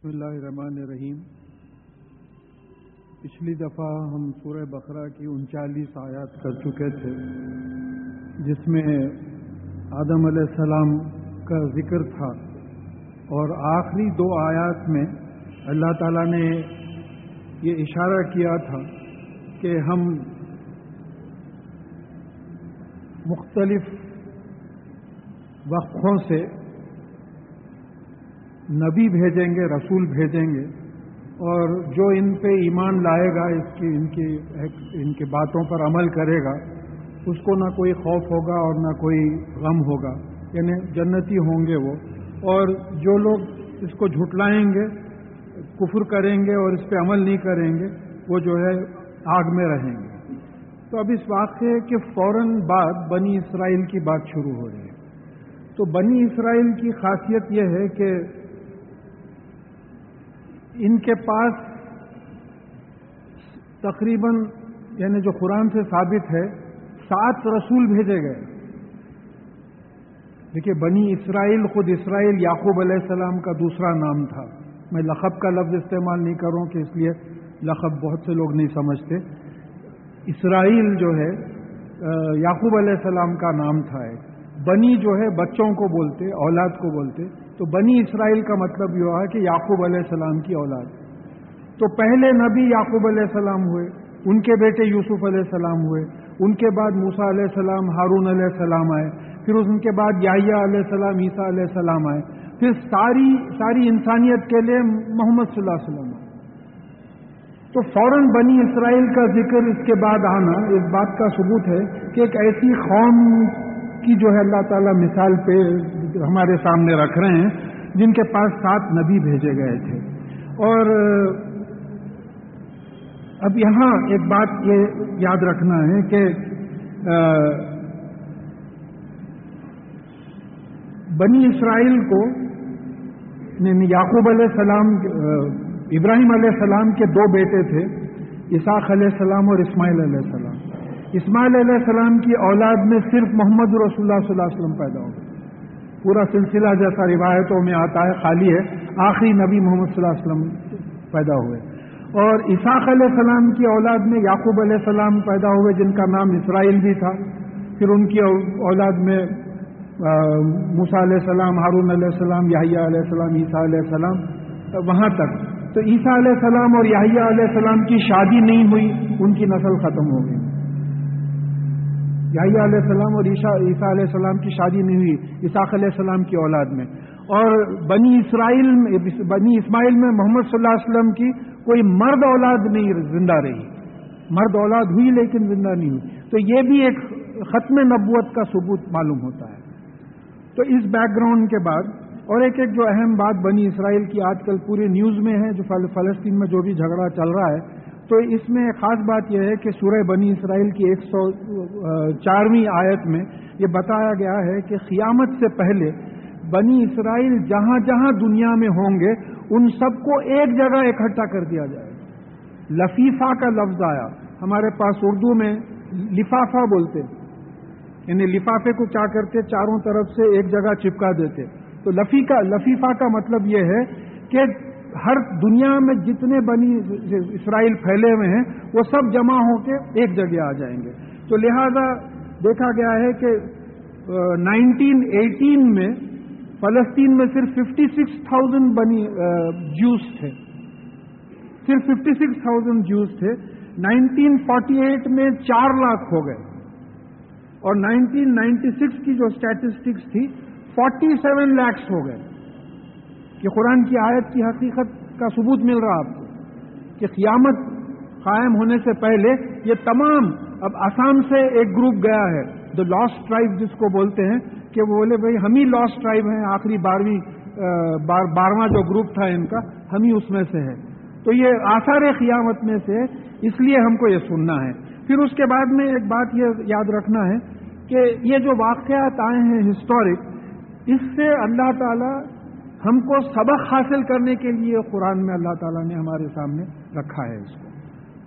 بسم اللہ الرحمن الرحیم۔ پچھلی دفعہ ہم سورہ بقرہ کی انچالیس آیات کر چکے تھے، جس میں آدم علیہ السلام کا ذکر تھا۔ اور آخری دو آیات میں اللہ تعالیٰ نے یہ اشارہ کیا تھا کہ ہم مختلف وقفوں سے نبی بھیجیں گے، رسول بھیجیں گے۔ اور جو ان پہ ایمان لائے گا، اس کی، ان کی ان کی باتوں پر عمل کرے گا، اس کو نہ کوئی خوف ہوگا اور نہ کوئی غم ہوگا۔ یعنی جنتی ہوں گے وہ۔ اور جو لوگ اس کو جھٹلائیں گے، کفر کریں گے اور اس پہ عمل نہیں کریں گے، وہ جو ہے آگ میں رہیں گے۔ تو اب اس واقعے کے فوراً بعد بنی اسرائیل کی بات شروع ہو رہی ہے۔ تو بنی اسرائیل کی خاصیت یہ ہے کہ ان کے پاس تقریباً یعنی جو قرآن سے ثابت ہے، سات رسول بھیجے گئے۔ دیکھیے، بنی اسرائیل خود اسرائیل یعقوب علیہ السلام کا دوسرا نام تھا۔ میں لقب کا لفظ استعمال نہیں کروں کہ اس لیے لقب بہت سے لوگ نہیں سمجھتے۔ اسرائیل جو ہے یعقوب علیہ السلام کا نام تھا ایک۔ بنی جو ہے، بچوں کو بولتے، اولاد کو بولتے۔ تو بنی اسرائیل کا مطلب یہ ہوا کہ یعقوب علیہ السلام کی اولاد۔ تو پہلے نبی یعقوب علیہ السلام ہوئے، ان کے بیٹے یوسف علیہ السلام ہوئے، ان کے بعد موسا علیہ السلام، ہارون علیہ السلام آئے، پھر ان کے بعد یاہیا علیہ السلام، عیسیٰ علیہ السلام آئے۔ پھر ساری ساری انسانیت کے لیے محمد صلی اللہ علیہ وسلم آئے۔ تو فوراً بنی اسرائیل کا ذکر اس کے بعد آنا، اس بات کا ثبوت ہے کہ ایک ایسی قوم کی جو ہے اللہ تعالیٰ مثال پہ ہمارے سامنے رکھ رہے ہیں، جن کے پاس سات نبی بھیجے گئے تھے۔ اور، اب یہاں ایک بات یہ یاد رکھنا ہے کہ بنی اسرائیل کو یعنی یعقوب علیہ السلام ابراہیم علیہ السلام کے دو بیٹے تھے اساق علیہ السلام اور اسماعیل علیہ السلام۔ اسماعیل علیہ السلام کی اولاد میں صرف محمد رسول اللہ صلی اللہ علیہ وسلم پیدا ہو پورا سلسلہ جیسا روایتوں میں آتا ہے، خالی ہے۔ آخری نبی محمد صلی اللہ علیہ وسلم پیدا ہوئے۔ اور اساق علیہ السلام کی اولاد میں یعقوب علیہ السلام پیدا ہوئے، جن کا نام اسرائیل بھی تھا۔ پھر ان کی اولاد میں موسا علیہ السلام، ہارون علیہ السلام یاہیا علیہ السلام، عیسیٰ علیہ السلام، وہاں تک۔ تو عیسیٰ علیہ السلام اور یاہیا علیہ السلام کی شادی نہیں ہوئی، ان کی نسل ختم ہو گئی۔ یاہیا علیہ السلام اور عیسیٰ عیسیٰ علیہ السلام کی شادی نہیں ہوئی عیساق علیہ السلام کی اولاد میں۔ اور بنی اسرائیل بنی اسماعیل میں محمد صلی اللہ علیہ وسلم کی کوئی مرد اولاد نہیں، زندہ رہی۔ مرد اولاد ہوئی لیکن زندہ نہیں ہوئی۔ تو یہ بھی ایک ختم نبوت کا ثبوت معلوم ہوتا ہے۔ تو اس بیک گراؤنڈ کے بعد، اور ایک ایک جو اہم بات بنی اسرائیل کی آج کل پورے نیوز میں ہے، جو فلسطین میں جو بھی جھگڑا چل رہا ہے تو اس میں خاص بات یہ ہے کہ سورہ بنی اسرائیل کی ایک سو چارویں آیت میں یہ بتایا گیا ہے کہ قیامت سے پہلے بنی اسرائیل جہاں جہاں دنیا میں ہوں گے، ان سب کو ایک جگہ اکٹھا کر دیا جائے۔ لفیفہ کا لفظ آیا۔ ہمارے پاس اردو میں لفافہ بولتے یعنی لفافے کو کیا کرتے؟ چاروں طرف سے ایک جگہ چپکا دیتے۔ تو لفیفہ لفیفہ کا مطلب یہ ہے کہ ہر دنیا میں جتنے بنی اسرائیل پھیلے ہوئے ہیں، وہ سب جمع ہو کے ایک جگہ آ جائیں گے۔ تو لہذا دیکھا گیا ہے کہ نائنٹین ایٹین میں فلسطین میں صرف ففٹی سکس تھاؤزینڈ بنی جوس تھے۔ صرف ففٹی سکس تھاؤزینڈ جوس تھے۔ نائنٹین فورٹی ایٹ میں چار لاکھ ہو گئے۔ اور نائنٹین نائنٹی سکس کی جو اسٹیٹسٹکس تھی، فورٹی سیون لیکس ہو گئے۔ کہ قرآن کی آیت کی حقیقت کا ثبوت مل رہا آپ کو، کہ قیامت قائم ہونے سے پہلے یہ تمام اب آسام سے ایک گروپ گیا ہے جو لاسٹ ٹرائب جس کو بولتے ہیں، کہ وہ بولے بھائی ہم ہی لاسٹ ٹرائب ہیں، آخری بارہویں بارہواں جو گروپ تھا ان کا، ہم ہی اس میں سے ہے تو یہ آثار قیامت میں سے اس لیے ہم کو یہ سننا ہے۔ پھر اس کے بعد میں ایک بات یہ یاد رکھنا ہے کہ یہ جو واقعات آئے ہیں ہسٹورک اس سے اللہ تعالی ہم کو سبق حاصل کرنے کے لیے قرآن میں اللہ تعالیٰ نے ہمارے سامنے رکھا ہے اس کو۔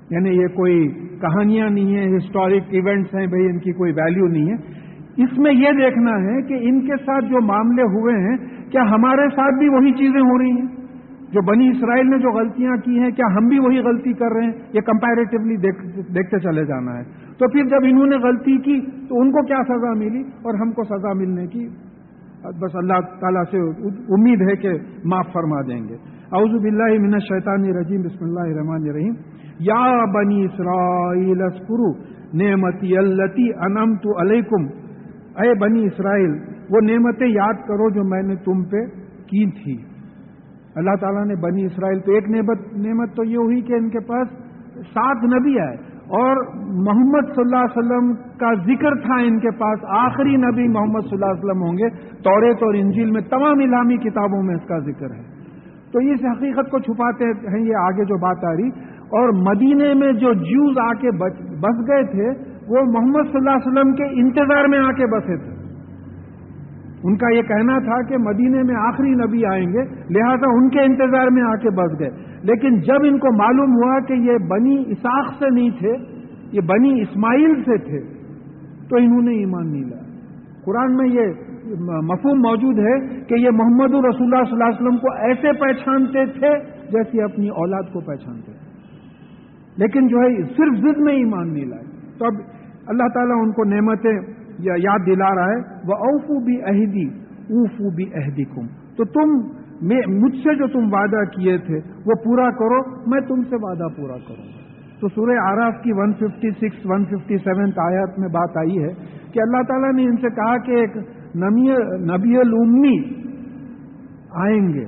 یعنی یہ کوئی کہانیاں نہیں ہیں ہسٹورک ایونٹس ہیں، بھائی ان کی کوئی ویلیو نہیں ہے۔ اس میں یہ دیکھنا ہے کہ ان کے ساتھ جو معاملے ہوئے ہیں، کیا ہمارے ساتھ بھی وہی چیزیں ہو رہی ہیں؟ جو بنی اسرائیل نے جو غلطیاں کی ہیں، کیا ہم بھی وہی غلطی کر رہے ہیں؟ یہ کمپیریٹیولی دیکھتے چلے جانا ہے۔ تو پھر جب انہوں نے غلطی کی، تو ان کو کیا سزا ملی؟ اور ہم کو سزا ملنے کی بس اللہ تعالیٰ سے امید ہے کہ معاف فرما دیں گے۔ اعوذ باللہ من الشیطان الرجیم، بسم اللہ الرحمن الرحیم۔ یا بنی اسرائیل اسکرو نعمتی التی انمت علیکم۔ اے بنی اسرائیل، وہ نعمتیں یاد کرو جو میں نے تم پہ کی تھی۔ اللہ تعالیٰ نے بنی اسرائیل تو ایک نعمت نعمت تو یہ ہوئی کہ ان کے پاس سات نبی آئے۔ اور محمد صلی اللہ علیہ وسلم کا ذکر تھا ان کے پاس، آخری نبی محمد صلی اللہ علیہ وسلم ہوں گے۔ توریت اور انجیل میں تمام الامی کتابوں میں اس کا ذکر ہے۔ تو اس حقیقت کو چھپاتے ہیں، یہ آگے جو بات آ رہی۔ اور مدینے میں جو جیوز آ کے بس گئے تھے، وہ محمد صلی اللہ علیہ وسلم کے انتظار میں آ کے بسے تھے۔ ان کا یہ کہنا تھا کہ مدینے میں آخری نبی آئیں گے، لہذا ان کے انتظار میں آ کے بس گئے۔ لیکن جب ان کو معلوم ہوا کہ یہ بنی اساق سے نہیں تھے، یہ بنی اسماعیل سے تھے، تو انہوں نے ایمان نہیں لایا۔ قرآن میں یہ مفہوم موجود ہے کہ یہ محمد الرسول اللہ صلی اللہ علیہ وسلم کو ایسے پہچانتے تھے جیسے اپنی اولاد کو پہچانتے تھے۔ لیکن جو ہے، صرف ضد میں ایمان نہیں لائے۔ تو اب اللہ تعالیٰ ان کو نعمتیں یاد دلا رہا ہے وہ اوفو بھی عہدی اوفو بھی عہدی تو تم مجھ سے جو تم وعدہ کیے تھے، وہ پورا کرو، میں تم سے وعدہ پورا کروں تو سورہ آراف کی 156 157 آیات میں بات آئی ہے کہ اللہ تعالیٰ نے ان سے کہا کہ ایک نبی المی آئیں گے۔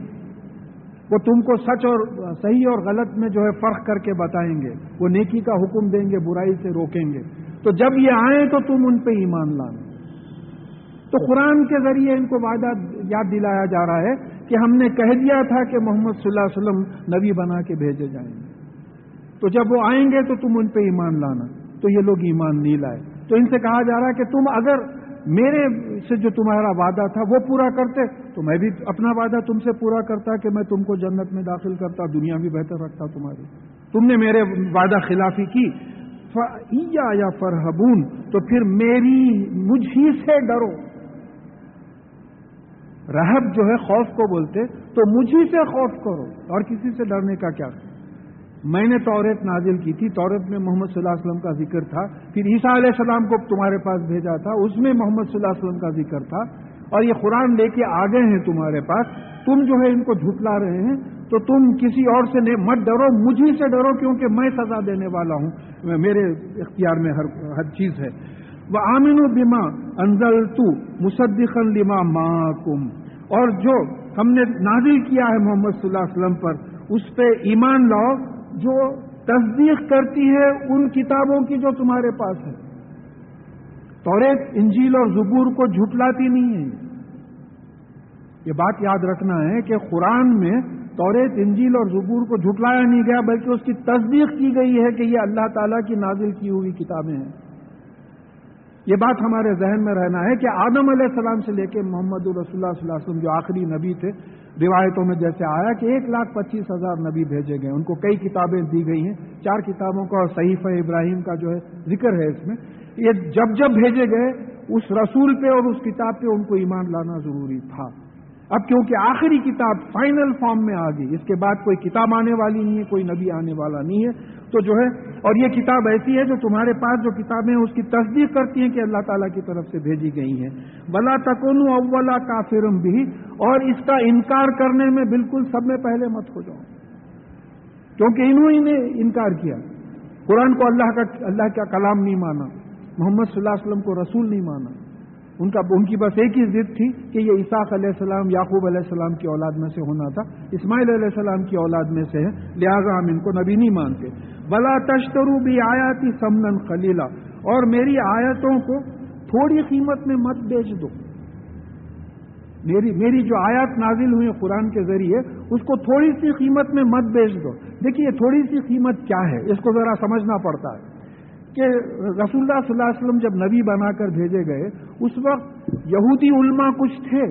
وہ تم کو سچ اور صحیح اور غلط میں جو ہے فرق کر کے بتائیں گے۔ وہ نیکی کا حکم دیں گے، برائی سے روکیں گے۔ تو جب یہ آئیں تو تم ان پہ ایمان لانا۔ تو قرآن کے ذریعے ان کو وعدہ یاد دلایا جا رہا ہے کہ ہم نے کہہ دیا تھا کہ محمد صلی اللہ علیہ وسلم نبی بنا کے بھیجے جائیں گے۔ تو جب وہ آئیں گے تو تم ان پہ ایمان لانا۔ تو یہ لوگ ایمان نہیں لائے۔ تو ان سے کہا جا رہا ہے کہ تم اگر میرے سے جو تمہارا وعدہ تھا وہ پورا کرتے، تو میں بھی اپنا وعدہ تم سے پورا کرتا کہ میں تم کو جنت میں داخل کرتا، دنیا بھی بہتر رکھتا تمہاری۔ تم نے میرے وعدہ خلافی کی۔ یا فرحبون تو پھر میری مجھ ہی سے ڈرو۔ رہب جو ہے خوف کو بولتے، تو مجھ ہی سے خوف کرو۔ اور کسی سے ڈرنے کا کیا؟ میں نے تورت نازل کی تھی۔ تورت میں محمد صلی اللہ علیہ وسلم کا ذکر تھا۔ پھر عیسیٰ علیہ السلام کو تمہارے پاس بھیجا تھا۔ اس میں محمد صلی اللہ علیہ وسلم کا ذکر تھا۔ اور یہ قرآن لے کے آ گئے ہیں تمہارے پاس۔ تم جو ہے ان کو جھٹلا رہے ہیں۔ تو تم کسی اور سے نہیں، مت ڈرو، مجھے سے ڈرو کیونکہ میں سزا دینے والا ہوں۔ میرے اختیار میں ہر ہر چیز ہے۔ وہ آمین و بیما انزل تو مصدقن لما ماں کم اور جو ہم نے نازل کیا ہے محمد صلی اللہ علیہ وسلم پر، اس پہ ایمان لاؤ۔ جو تصدیق کرتی ہے ان کتابوں کی جو تمہارے پاس ہے۔ توریت انجیل اور زبور کو جھٹلاتی نہیں ہے۔ یہ بات یاد رکھنا ہے کہ قرآن میں توریت انجیل اور زبور کو جھٹلایا نہیں گیا، بلکہ اس کی تصدیق کی گئی ہے کہ یہ اللہ تعالیٰ کی نازل کی ہوئی کتابیں ہیں۔ یہ بات ہمارے ذہن میں رہنا ہے کہ آدم علیہ السلام سے لے کے محمد الرسول اللہ صلی اللہ علیہ وسلم جو آخری نبی تھے، روایتوں میں جیسے آیا کہ ایک لاکھ پچیس ہزار نبی بھیجے گئے۔ ان کو کئی کتابیں دی گئی ہیں، چار کتابوں کا اور صحیف ابراہیم کا جو ہے ذکر ہے اس میں۔ یہ جب جب بھیجے گئے، اس رسول پہ اور اس کتاب پہ ان کو ایمان لانا ضروری تھا۔ اب کیونکہ آخری کتاب فائنل فارم میں آ گئی، اس کے بعد کوئی کتاب آنے والی نہیں ہے، کوئی نبی آنے والا نہیں ہے۔ تو جو ہے، اور یہ کتاب ایسی ہے جو تمہارے پاس جو کتابیں ہیں، اس کی تصدیق کرتی ہیں کہ اللہ تعالیٰ کی طرف سے بھیجی گئی ہیں۔ بلا تکون اولا کافرم بھی اور اس کا انکار کرنے میں بالکل سب میں پہلے مت ہو جاؤ۔ کیونکہ انہوں ہی نے انکار کیا۔ قرآن کو اللہ کا اللہ کا کلام نہیں مانا، محمد صلی اللہ علیہ وسلم کو رسول نہیں مانا۔ ان کا ان کی بس ایک ہی ضد تھی کہ یہ عیساق علیہ السلام، یعقوب علیہ السلام کی اولاد میں سے ہونا تھا، اسماعیل علیہ السلام کی اولاد میں سے ہے، لہٰذا ہم ان کو نبی نہیں مانتے۔ بلا تشترو بھی آیاتی سمن خلیلا اور میری آیتوں کو تھوڑی قیمت میں مت بیچ دو۔ میری میری جو آیات نازل ہوئی قرآن کے ذریعے، اس کو تھوڑی سی قیمت میں مت بیچ دو۔ دیکھیے، تھوڑی سی قیمت کیا ہے؟ اس کو ذرا سمجھنا پڑتا ہے۔ کہ رسول اللہ صلی اللہ علیہ وسلم جب نبی بنا کر بھیجے گئے، اس وقت یہودی علماء کچھ تھے،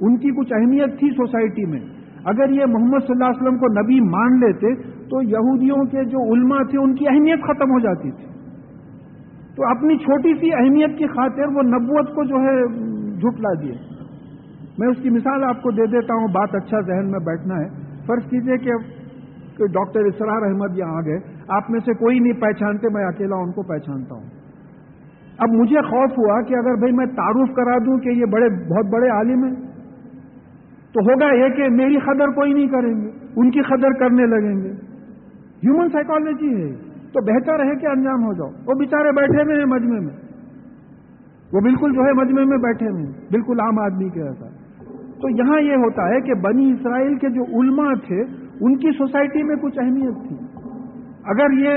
ان کی کچھ اہمیت تھی سوسائٹی میں۔ اگر یہ محمد صلی اللہ علیہ وسلم کو نبی مان لیتے، تو یہودیوں کے جو علماء تھے، ان کی اہمیت ختم ہو جاتی تھی۔ تو اپنی چھوٹی سی اہمیت کی خاطر وہ نبوت کو جو ہے، جھٹلا دیے۔ میں اس کی مثال آپ کو دے دیتا ہوں، بات اچھا ذہن میں بیٹھنا ہے۔ فرض کیجیے کہ ڈاکٹر اسرار احمد یہاں آ گئے۔ آپ میں سے کوئی نہیں پہچانتے، میں اکیلا ان کو پہچانتا ہوں۔ اب مجھے خوف ہوا کہ اگر بھائی میں تعارف کرا دوں کہ یہ بڑے، بہت بڑے عالم ہیں، تو ہوگا یہ کہ میری قدر کوئی نہیں کریں گے، ان کی قدر کرنے لگیں گے۔ ہیومن سائیکالوجی ہے۔ تو بہتر ہے کہ انجام ہو جاؤ۔ وہ بےچارے بیٹھے ہوئے ہیں مجمے میں۔ وہ بالکل جو ہے مجمے میں بیٹھے ہوئے ہیں۔ بالکل عام آدمی کے ایسا تو یہاں یہ ہوتا ہے کہ بنی اسرائیل کے جو علماء تھے، ان کی سوسائٹی میں کچھ اہمیت تھی۔ اگر یہ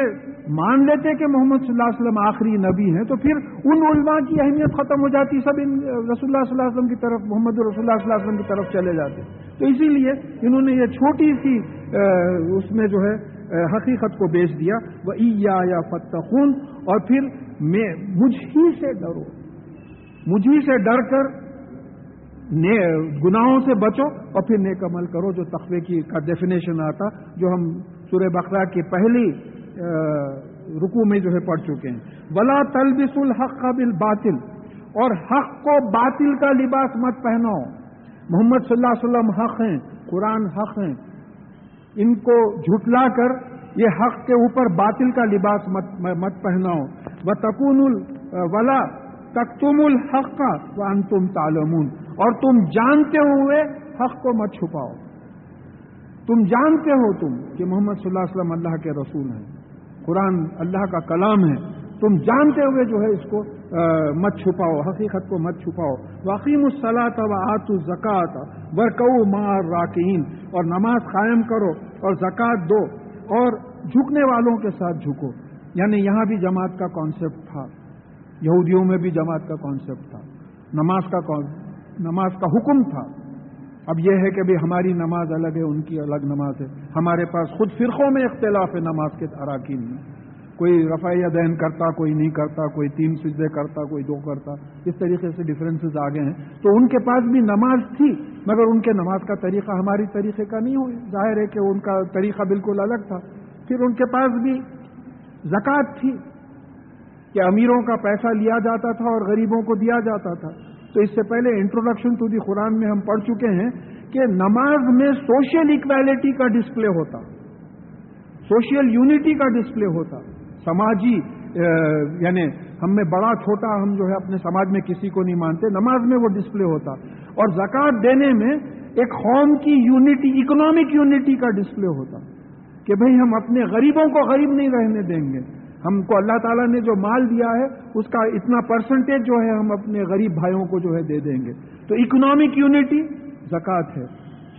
مان لیتے کہ محمد صلی اللہ علیہ وسلم آخری نبی ہیں، تو پھر ان علماء کی اہمیت ختم ہو جاتی، سب ان رسول اللہ صلی اللہ علیہ وسلم کی طرف، محمد رسول اللہ صلی اللہ علیہ وسلم کی طرف چلے جاتے۔ تو اسی لیے انہوں نے یہ چھوٹی سی اس میں جو ہے حقیقت کو بیچ دیا۔ وہ یا فتخون اور پھر میں، مجھ ہی سے ڈرو۔ مجھ ہی سے ڈر کر گناہوں سے بچو، اور پھر نیک عمل کرو، جو تخوے کی، کا ڈیفینیشن آتا، جو ہم سورہ بقرہ کی پہلی رکو میں جو ہے پڑھ چکے ہیں۔ بلا تلبس الحق بل باطل اور حق کو باطل کا لباس مت پہنو۔ محمد صلی اللہ علیہ وسلم حق ہیں، قرآن حق ہیں۔ ان کو جھٹلا کر یہ حق کے اوپر باطل کا لباس مت پہناؤ۔ وہ تکون ولا تک تم الحق کا تم تالمون اور تم جانتے ہوئے حق کو مت چھپاؤ۔ تم جانتے ہو تم کہ محمد صلی اللہ علیہ وسلم اللہ کے رسول ہیں۔ قرآن اللہ کا کلام ہے۔ تم جانتے ہوئے جو ہے اس کو مت چھپاؤ، حقیقت کو مت چھپاؤ۔ واقیم الصلاۃ و آت الزکات برکو مار راکین اور نماز قائم کرو اور زکوٰۃ دو۔ اور جھکنے والوں کے ساتھ جھکو۔ یعنی یہاں بھی جماعت کا کانسیپٹ تھا۔ یہودیوں میں بھی جماعت کا کانسیپٹ تھا۔ نماز کا نماز کا حکم تھا۔ اب یہ ہے کہ بھی ہماری نماز الگ ہے، ان کی الگ نماز ہے۔ ہمارے پاس خود فرقوں میں اختلاف ہے نماز کے اراکین میں۔ کوئی رفاع دین کرتا، کوئی نہیں کرتا، کوئی تین سجدے کرتا، کوئی دو کرتا۔ اس طریقے سے ڈفرینسز آگے ہیں۔ تو ان کے پاس بھی نماز تھی، مگر ان کے نماز کا طریقہ ہماری طریقے کا نہیں ہوئی۔ ظاہر ہے کہ ان کا طریقہ بالکل الگ تھا۔ پھر ان کے پاس بھی زکوٰۃ تھی کہ امیروں کا پیسہ لیا جاتا تھا اور غریبوں کو دیا جاتا تھا۔ تو اس سے پہلے انٹروڈکشن ٹو دی قرآن میں ہم پڑھ چکے ہیں کہ نماز میں سوشل اکویلٹی کا ڈسپلے ہوتا سوشل یونٹی کا ڈسپلے ہوتا۔ سماجی یعنی ہم میں بڑا چھوٹا ہم جو ہے اپنے سماج میں کسی کو نہیں مانتے، نماز میں وہ ڈسپلے ہوتا۔ اور زکوٰۃ دینے میں ایک قوم کی یونٹی اکنامک یونٹی کا ڈسپلے ہوتا کہ بھئی ہم اپنے غریبوں کو غریب نہیں رہنے دیں گے۔ ہم کو اللہ تعالیٰ نے جو مال دیا ہے، اس کا اتنا پرسنٹیج جو ہے، ہم اپنے غریب بھائیوں کو جو ہے دے دیں گے۔ تو اکنامک یونٹی زکوٰۃ ہے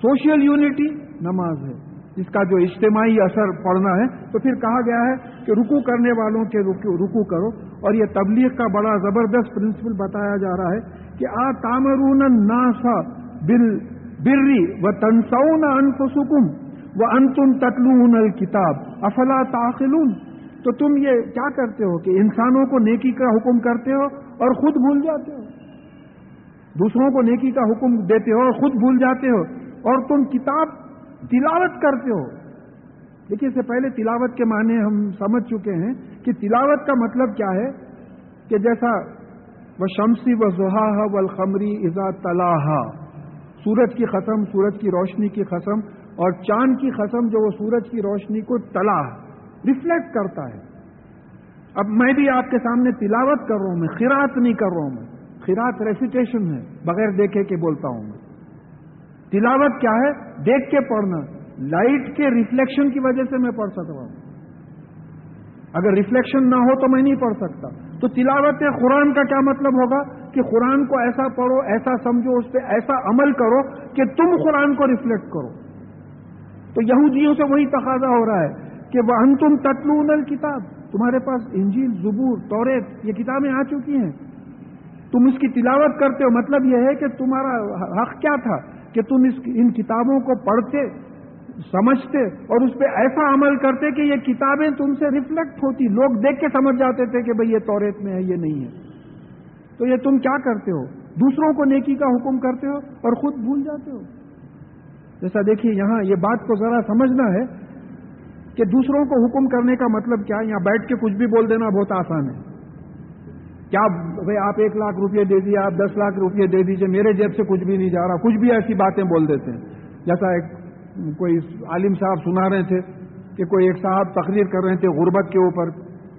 سوشل یونٹی نماز ہے۔ اس کا جو اجتماعی اثر پڑنا ہے، تو پھر کہا گیا ہے کہ رکو کرنے والوں کے رکو کرو۔ اور یہ تبلیغ کا بڑا زبردست پرنسپل بتایا جا رہا ہے کہ آ تامرون ناسا بل بری و تنسون انفسکم و انتم تتلون الکتاب۔ افلا تاخلون تو تم یہ کیا کرتے ہو کہ انسانوں کو نیکی کا حکم کرتے ہو اور خود بھول جاتے ہو؟ دوسروں کو نیکی کا حکم دیتے ہو اور خود بھول جاتے ہو اور تم کتاب تلاوت کرتے ہو؟ دیکھیے، اس سے پہلے تلاوت کے معنی ہم سمجھ چکے ہیں کہ تلاوت کا مطلب کیا ہے؟ کہ جیسا وہ شمسی و زحا و الخمری ازا طلاح سورج کی قسم، سورج کی روشنی کی قسم اور چاند کی قسم جو وہ سورج کی روشنی کو تلا ریفلیکٹ کرتا ہے۔ اب میں بھی آپ کے سامنے تلاوت کر رہا ہوں، میں خیرات نہیں کر رہا ہوں، میں خیرات ریسیٹیشن ہے، بغیر دیکھے کے بولتا ہوں میں۔ تلاوت کیا ہے؟ دیکھ کے پڑھنا۔ لائٹ کے ریفلیکشن کی وجہ سے میں پڑھ سکتا ہوں۔ اگر ریفلیکشن نہ ہو تو میں نہیں پڑھ سکتا۔ تو تلاوت قرآن کا کیا مطلب ہوگا؟ کہ قرآن کو ایسا پڑھو، ایسا سمجھو، اس پہ ایسا عمل کرو کہ تم قرآن کو ریفلیکٹ کرو۔ تو یہودیوں سے وہی تقاضا ہو رہا ہے۔ کہ وہ ان تم تتلون کتاب تمہارے پاس انجیل، زبور توریت یہ کتابیں آ چکی ہیں۔ تم اس کی تلاوت کرتے ہو۔ مطلب یہ ہے کہ تمہارا حق کیا تھا؟ کہ تم اس ان کتابوں کو پڑھتے، سمجھتے اور اس پہ ایسا عمل کرتے کہ یہ کتابیں تم سے ریفلیکٹ ہوتی۔ لوگ دیکھ کے سمجھ جاتے تھے کہ بھئی یہ توریت میں ہے، یہ نہیں ہے۔ تو یہ تم کیا کرتے ہو؟ دوسروں کو نیکی کا حکم کرتے ہو اور خود بھول جاتے ہو؟ جیسا دیکھیے یہاں یہ بات کو ذرا سمجھنا ہے۔ کہ دوسروں کو حکم کرنے کا مطلب کیا؟ یہاں بیٹھ کے کچھ بھی بول دینا بہت آسان ہے۔ کیا بھائی آپ ایک لاکھ روپئے دے دیے، آپ دس لاکھ روپئے دے دیجیے میرے جیب سے کچھ بھی نہیں جا رہا۔ کچھ بھی ایسی باتیں بول دیتے ہیں۔ جیسا ایک کوئی عالم صاحب سنا رہے تھے کہ کوئی ایک صاحب تقریر کر رہے تھے غربت کے اوپر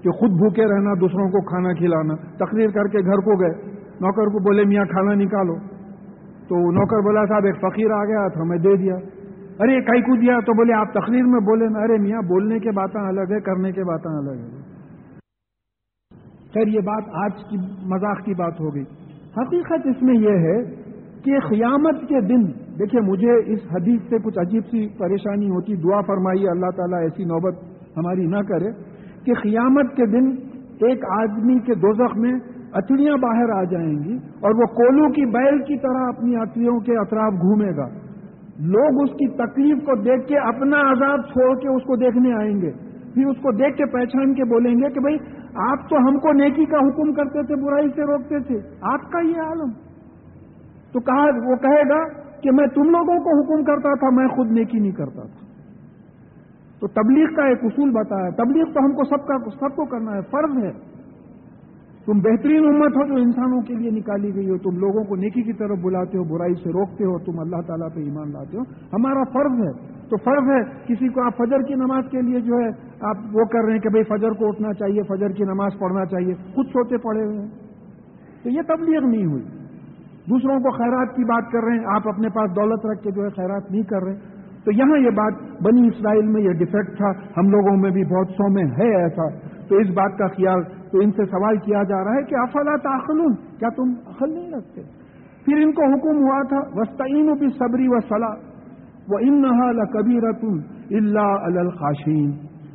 کہ خود بھوکے رہنا، دوسروں کو کھانا کھلانا۔ تقریر کر کے گھر کو گئے۔ نوکر کو بولے، میاں، کھانا نکالو۔ تو نوکر بولا، صاحب، ایک فقیر آ گیا تھا میں دے دیا۔ ارے کئی کو دیا تو بولے، آپ تقریر میں بولے نا ارے میاں، بولنے کے باتیں الگ ہے کرنے کے باتیں الگ ہے خیر، یہ بات آج کی مذاق کی بات ہو گئی حقیقت اس میں یہ ہے کہ قیامت کے دن، دیکھیے، مجھے اس حدیث سے کچھ عجیب سی پریشانی ہوتی، دعا فرمائیے اللہ تعالیٰ ایسی نوبت ہماری نہ کرے، کہ قیامت کے دن ایک آدمی کے دوزخ میں اچڑیاں باہر آ جائیں گی اور وہ کولو کی بیل کی طرح اپنی اچڑیوں کے اطراف گھومے گا۔ لوگ اس کی تکلیف کو دیکھ کے اپنا عذاب چھوڑ کے اس کو دیکھنے آئیں گے۔ پھر اس کو دیکھ کے پہچان کے بولیں گے کہ بھائی، آپ تو ہم کو نیکی کا حکم کرتے تھے، برائی سے روکتے تھے۔ آپ کا یہ عالم۔ تو کہا، وہ کہے گا کہ میں تم لوگوں کو حکم کرتا تھا، میں خود نیکی نہیں کرتا تھا۔ تو تبلیغ کا ایک اصول بتایا۔ تبلیغ تو ہم کو سب کا، سب کو کرنا ہے، فرض ہے۔ تم بہترین امت ہو جو انسانوں کے لیے نکالی گئی ہو، تم لوگوں کو نیکی کی طرف بلاتے ہو، برائی سے روکتے ہو، تم اللہ تعالیٰ پہ ایمان لاتے ہو۔ ہمارا فرض ہے، تو فرض ہے، کسی کو آپ فجر کی نماز کے لیے جو ہے، آپ وہ کر رہے ہیں کہ بھائی فجر کو اٹھنا چاہیے، فجر کی نماز پڑھنا چاہیے، خود سوتے پڑے ہوئے ہیں۔ تو یہ تبلیغ نہیں ہوئی۔ دوسروں کو خیرات کی بات کر رہے ہیں، آپ اپنے پاس دولت رکھ کے جو ہے خیرات نہیں کر رہے۔ تو یہاں یہ بات بنی اسرائیل میں یہ ڈیفیکٹ تھا، ہم لوگوں میں بھی بہت سو میں ہے ایسا۔ تو اس بات کا خیال تو ان سے سوال کیا جا رہا ہے کہ افلا تاخلون کیا تم عقل نہیں رکھتے؟ پھر ان کو حکم ہوا تھا وسطین بھی صبری و صلاح وہ ان نہ کبھی رتن اللہ الخاشین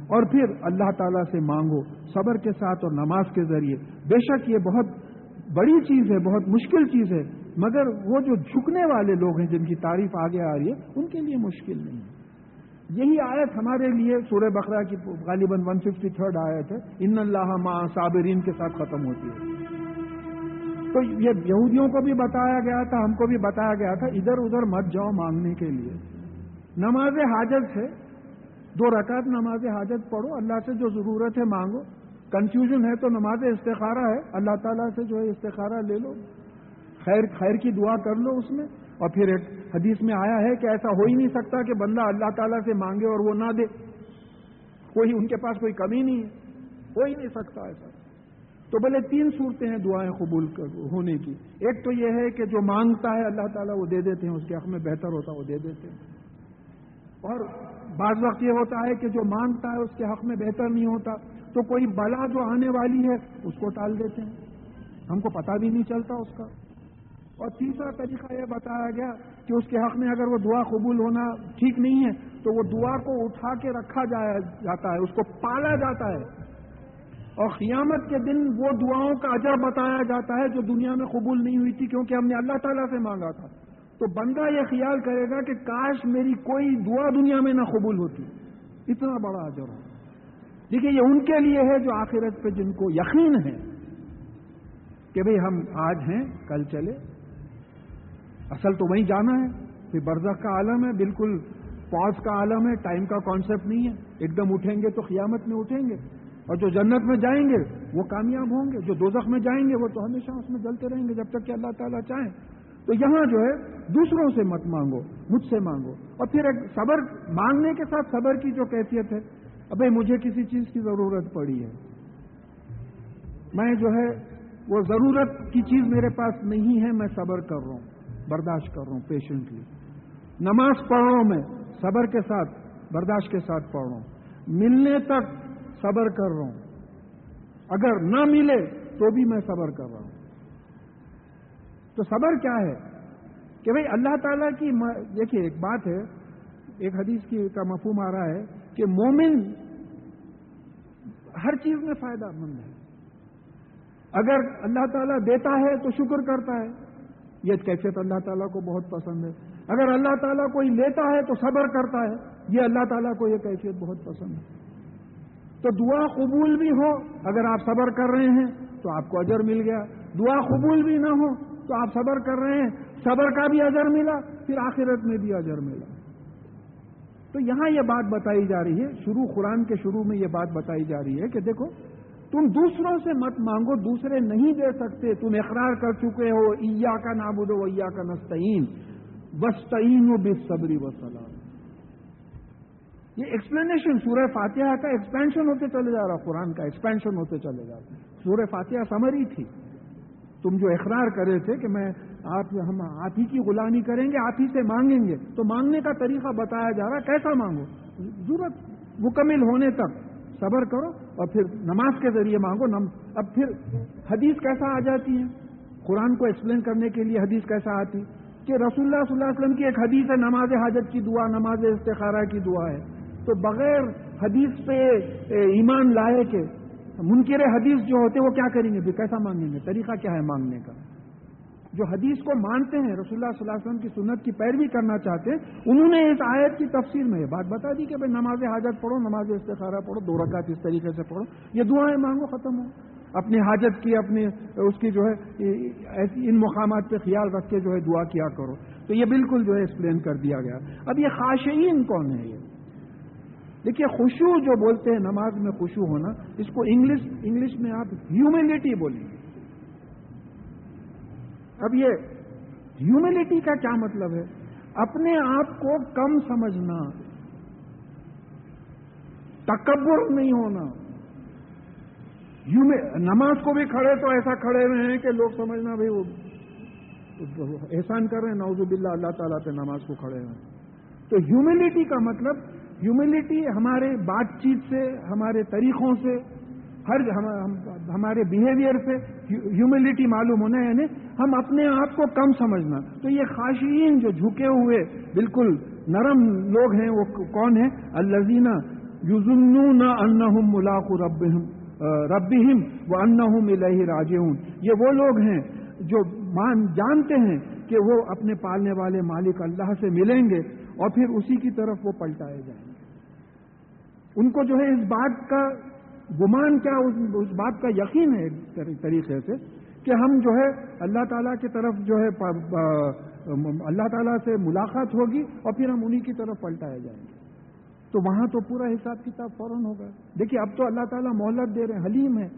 اور پھر اللہ تعالیٰ سے مانگو، صبر کے ساتھ اور نماز کے ذریعے۔ بے شک یہ بہت بڑی چیز ہے، بہت مشکل چیز ہے، مگر وہ جو جھکنے والے لوگ ہیں جن کی تعریف آگے آ رہی ہے، ان کے لیے مشکل نہیں۔ ہے یہی آیت ہمارے لیے سورہ بقرہ کی غالباً ون ففٹی تھرڈ آیت ہے۔ ان اللہ ماں صابرین کے ساتھ ختم ہوتی ہے۔ تو یہ یہودیوں کو بھی بتایا گیا تھا، ہم کو بھی بتایا گیا تھا، ادھر ادھر مت جاؤ مانگنے کے لیے۔ نماز حاجت ہے دو رکعت نماز حاجت پڑھو، اللہ سے جو ضرورت ہے مانگو۔ کنفیوژن ہے تو نماز استخارہ ہے، اللہ تعالیٰ سے جو ہے استخارہ لے لو۔ خیر خیر کی دعا کر لو اس میں۔ اور پھر ایک حدیث میں آیا ہے کہ ایسا ہو ہی نہیں سکتا کہ بندہ اللہ تعالیٰ سے مانگے اور وہ نہ دے۔ کوئی ان کے پاس کوئی کمی نہیں ہے۔ ہو ہی نہیں سکتا ایسا۔ تو بھلے تین صورتیں ہیں دعائیں قبول ہونے کی۔ ایک تو یہ ہے کہ جو مانگتا ہے اللہ تعالیٰ وہ دے دیتے ہیں، اس کے حق میں بہتر ہوتا وہ دے دیتے ہیں۔ اور بعض وقت یہ ہوتا ہے کہ جو مانگتا ہے، اس کے حق میں بہتر نہیں ہوتا۔ تو کوئی بلا جو آنے والی ہے، اس کو ٹال دیتے ہیں۔ ہم کو پتا بھی نہیں چلتا اس کا۔ اور تیسرا طریقہ یہ بتایا گیا کہ اس کے حق میں اگر وہ دعا قبول ہونا ٹھیک نہیں ہے، تو وہ دعا کو اٹھا کے رکھا جایا جاتا ہے، اس کو پالا جاتا ہے۔ اور قیامت کے دن وہ دعاؤں کا اجر بتایا جاتا ہے جو دنیا میں قبول نہیں ہوئی تھی، کیونکہ ہم نے اللہ تعالیٰ سے مانگا تھا۔ تو بندہ یہ خیال کرے گا کہ کاش میری کوئی دعا دنیا میں نہ قبول ہوتی۔ اتنا بڑا اجر ہو دیکھیے، یہ ان کے لیے ہے جو آخرت پہ جن کو یقین ہے کہ بھئی ہم آج ہیں، کل چلے۔ اصل تو وہیں جانا ہے پھر برزخ کا عالم ہے، بالکل پاز کا عالم ہے، ٹائم کا کانسیپٹ نہیں ہے۔ ایک دم اٹھیں گے تو قیامت میں اٹھیں گے۔ اور جو جنت میں جائیں گے، وہ کامیاب ہوں گے۔ جو دوزخ میں جائیں گے، وہ تو ہمیشہ اس میں جلتے رہیں گے۔ جب تک کہ اللہ تعالیٰ چاہیں۔ تو یہاں جو ہے، دوسروں سے مت مانگو، مجھ سے مانگو۔ اور پھر ایک صبر، مانگنے کے ساتھ صبر کی جو کیفیت ہے ابھی مجھے کسی چیز کی ضرورت پڑی ہے۔ میں جو ہے، وہ ضرورت کی چیز میرے پاس نہیں ہے، میں صبر کر رہا ہوں۔ برداشت کر رہا ہوں پیشنٹلی نماز پڑھ رہا ہوں میں، صبر کے ساتھ، برداشت کے ساتھ پڑھ رہا ہوں۔ ملنے تک صبر کر رہا ہوں۔ اگر نہ ملے تو بھی میں صبر کر رہا ہوں۔ تو صبر کیا ہے؟ کہ بھائی اللہ تعالیٰ کی دیکھیے ایک بات ہے، ایک حدیث کی کا مفہوم آ رہا ہے کہ مومن ہر چیز میں فائدہ مند ہے۔ اگر اللہ تعالیٰ دیتا ہے تو شکر کرتا ہے۔ یہ کیفیت اللہ تعالیٰ کو بہت پسند ہے۔ اگر اللہ تعالیٰ کوئی لیتا ہے تو صبر کرتا ہے۔ یہ اللہ تعالیٰ کو یہ کیفیت بہت پسند ہے۔ تو دعا قبول بھی ہو، اگر آپ صبر کر رہے ہیں تو آپ کو اجر مل گیا۔ دعا قبول بھی نہ ہو تو آپ صبر کر رہے ہیں۔ صبر کا بھی اجر ملا، پھر آخرت میں بھی اجر ملا۔ تو یہاں یہ بات بتائی جا رہی ہے، شروع قرآن کے شروع میں یہ بات بتائی جا رہی ہے کہ دیکھو تم دوسروں سے مت مانگو، دوسرے نہیں دے سکتے، تم اقرار کر چکے ہو ایا کا نابود و ایا کا نستعین وسطین و بے صبری و سلام یہ ایکسپلینیشن سورہ فاتحہ کا ایکسپینشن ہوتے چلے جا رہا، قرآن کا ایکسپینشن ہوتے چلے جا رہا۔ سورہ فاتحہ سمری تھی۔ تم جو اقرار کرے تھے کہ میں آپ، ہم آپ ہی کی غلامی کریں گے، آپ ہی سے مانگیں گے، تو مانگنے کا طریقہ بتایا جا رہا، کیسا مانگو؟ ضرورت مکمل ہونے تک۔ صبر کرو اور پھر نماز کے ذریعے مانگو، نم اب پھر حدیث کیسا آ جاتی ہے؟ قرآن کو ایکسپلین کرنے کے لیے حدیث کیسا آتی؟ کہ رسول اللہ صلی اللہ علیہ وسلم کی ایک حدیث ہے، نماز حاجت کی دعا، نماز استخارہ کی دعا ہے۔ تو بغیر حدیث پہ ایمان لائے کے منکر حدیث جو ہوتے وہ کیا کریں گے؟ کیسا مانگیں گے؟ طریقہ کیا ہے مانگنے کا؟ جو حدیث کو مانتے ہیں، رسول اللہ صلی اللہ علیہ وسلم کی سنت کی پیروی کرنا چاہتے ہیں، انہوں نے اس آیت کی تفصیل میں یہ بات بتا دی کہ بھائی نماز حاجت پڑھو، نماز استخارہ پڑھو، دو رکعت اس طریقے سے پڑھو۔ یہ دعائیں مانگو، ختم ہو۔ اپنی حاجت کی، اپنی اس کی جو ہے ان مقامات پہ خیال رکھ کے جو ہے دعا کیا کرو۔ تو یہ بالکل جو ہے ایکسپلین کر دیا گیا۔ اب یہ خاشعین کون ہے یہ؟ دیکھیے خوشو جو بولتے ہیں، نماز میں خوشو ہونا، اس کو انگلش انگلش میں آپ ہیومینٹی بولیں گے۔ اب یہ ہیوملٹی کا کیا مطلب ہے؟ اپنے آپ کو کم سمجھنا، تکبر نہیں ہونا۔ نماز کو بھی کھڑے تو ایسا کھڑے ہوئے ہیں کہ لوگ سمجھنا بھائی وہ احسان کر رہے ہیں نوز باللہ، اللہ تعالیٰ پہ نماز کو کھڑے ہوئے تو ہیوملٹی کا مطلب ہیوملٹی ہمارے بات چیت سے، ہمارے طریقوں سے ہر ہمارے بیہیویئر سے ہیوملٹی معلوم ہونا یعنی ہم اپنے آپ کو کم سمجھنا۔ تو یہ خاشین جو جھکے ہوئے، بالکل نرم لوگ ہیں، وہ کون ہیں؟ الزینہ یوزن انہم ملاق رب ربیم وہ انہم الہ راج یہ وہ لوگ ہیں جو مان جانتے ہیں کہ وہ اپنے پالنے والے مالک اللہ سے ملیں گے اور پھر اسی کی طرف وہ پلٹائے جائیں گے۔ ان کو جو ہے اس بات کا گمان کیا اس بات کا یقین ہے ایک طریقے سے کہ ہم جو ہے اللہ تعالیٰ کی طرف جو ہے اللہ تعالیٰ سے ملاقات ہوگی اور پھر ہم انہی کی طرف پلٹائے جائیں گے۔ تو وہاں تو پورا حساب کتاب فوراً ہوگا۔ دیکھیے اب تو اللہ تعالیٰ مہلت دے رہے ہیں، حلیم ہے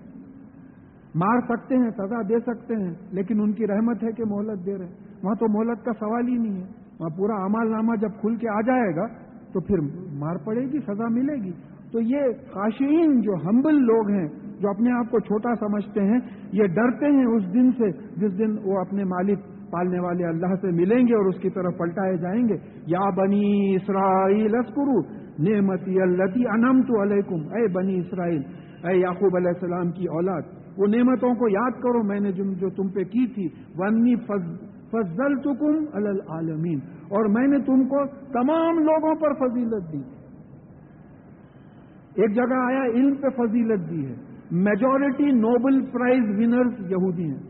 مار سکتے ہیں، سزا دے سکتے ہیں، لیکن ان کی رحمت ہے کہ مہلت دے رہے ہیں۔ وہاں تو مہلت کا سوال ہی نہیں ہے۔ وہاں پورا امال نامہ جب کھل کے آ جائے گا تو پھر مار پڑے گی، سزا ملے گی۔ تو یہ کاشین جو ہمبل لوگ ہیں، جو اپنے آپ کو چھوٹا سمجھتے ہیں، یہ ڈرتے ہیں اس دن سے جس دن وہ اپنے مالک پالنے والے اللہ سے ملیں گے اور اس کی طرف پلٹائے جائیں گے۔ یا بنی اسرائیل اسکرو نعمتی اللہ انم تو علیکم۔ اے بنی اسرائیل، اے یعقوب علیہ السلام کی اولاد، وہ نعمتوں کو یاد کرو، میں نے جو تم پہ کی تھی۔ ونی فضل تکم العالمین۔ اور میں نے تم کو تمام لوگوں پر فضیلت دی۔ ایک جگہ آیا، علم پہ فضیلت دی ہے۔ میجورٹی نوبل پرائز ونرز یہودی ہیں۔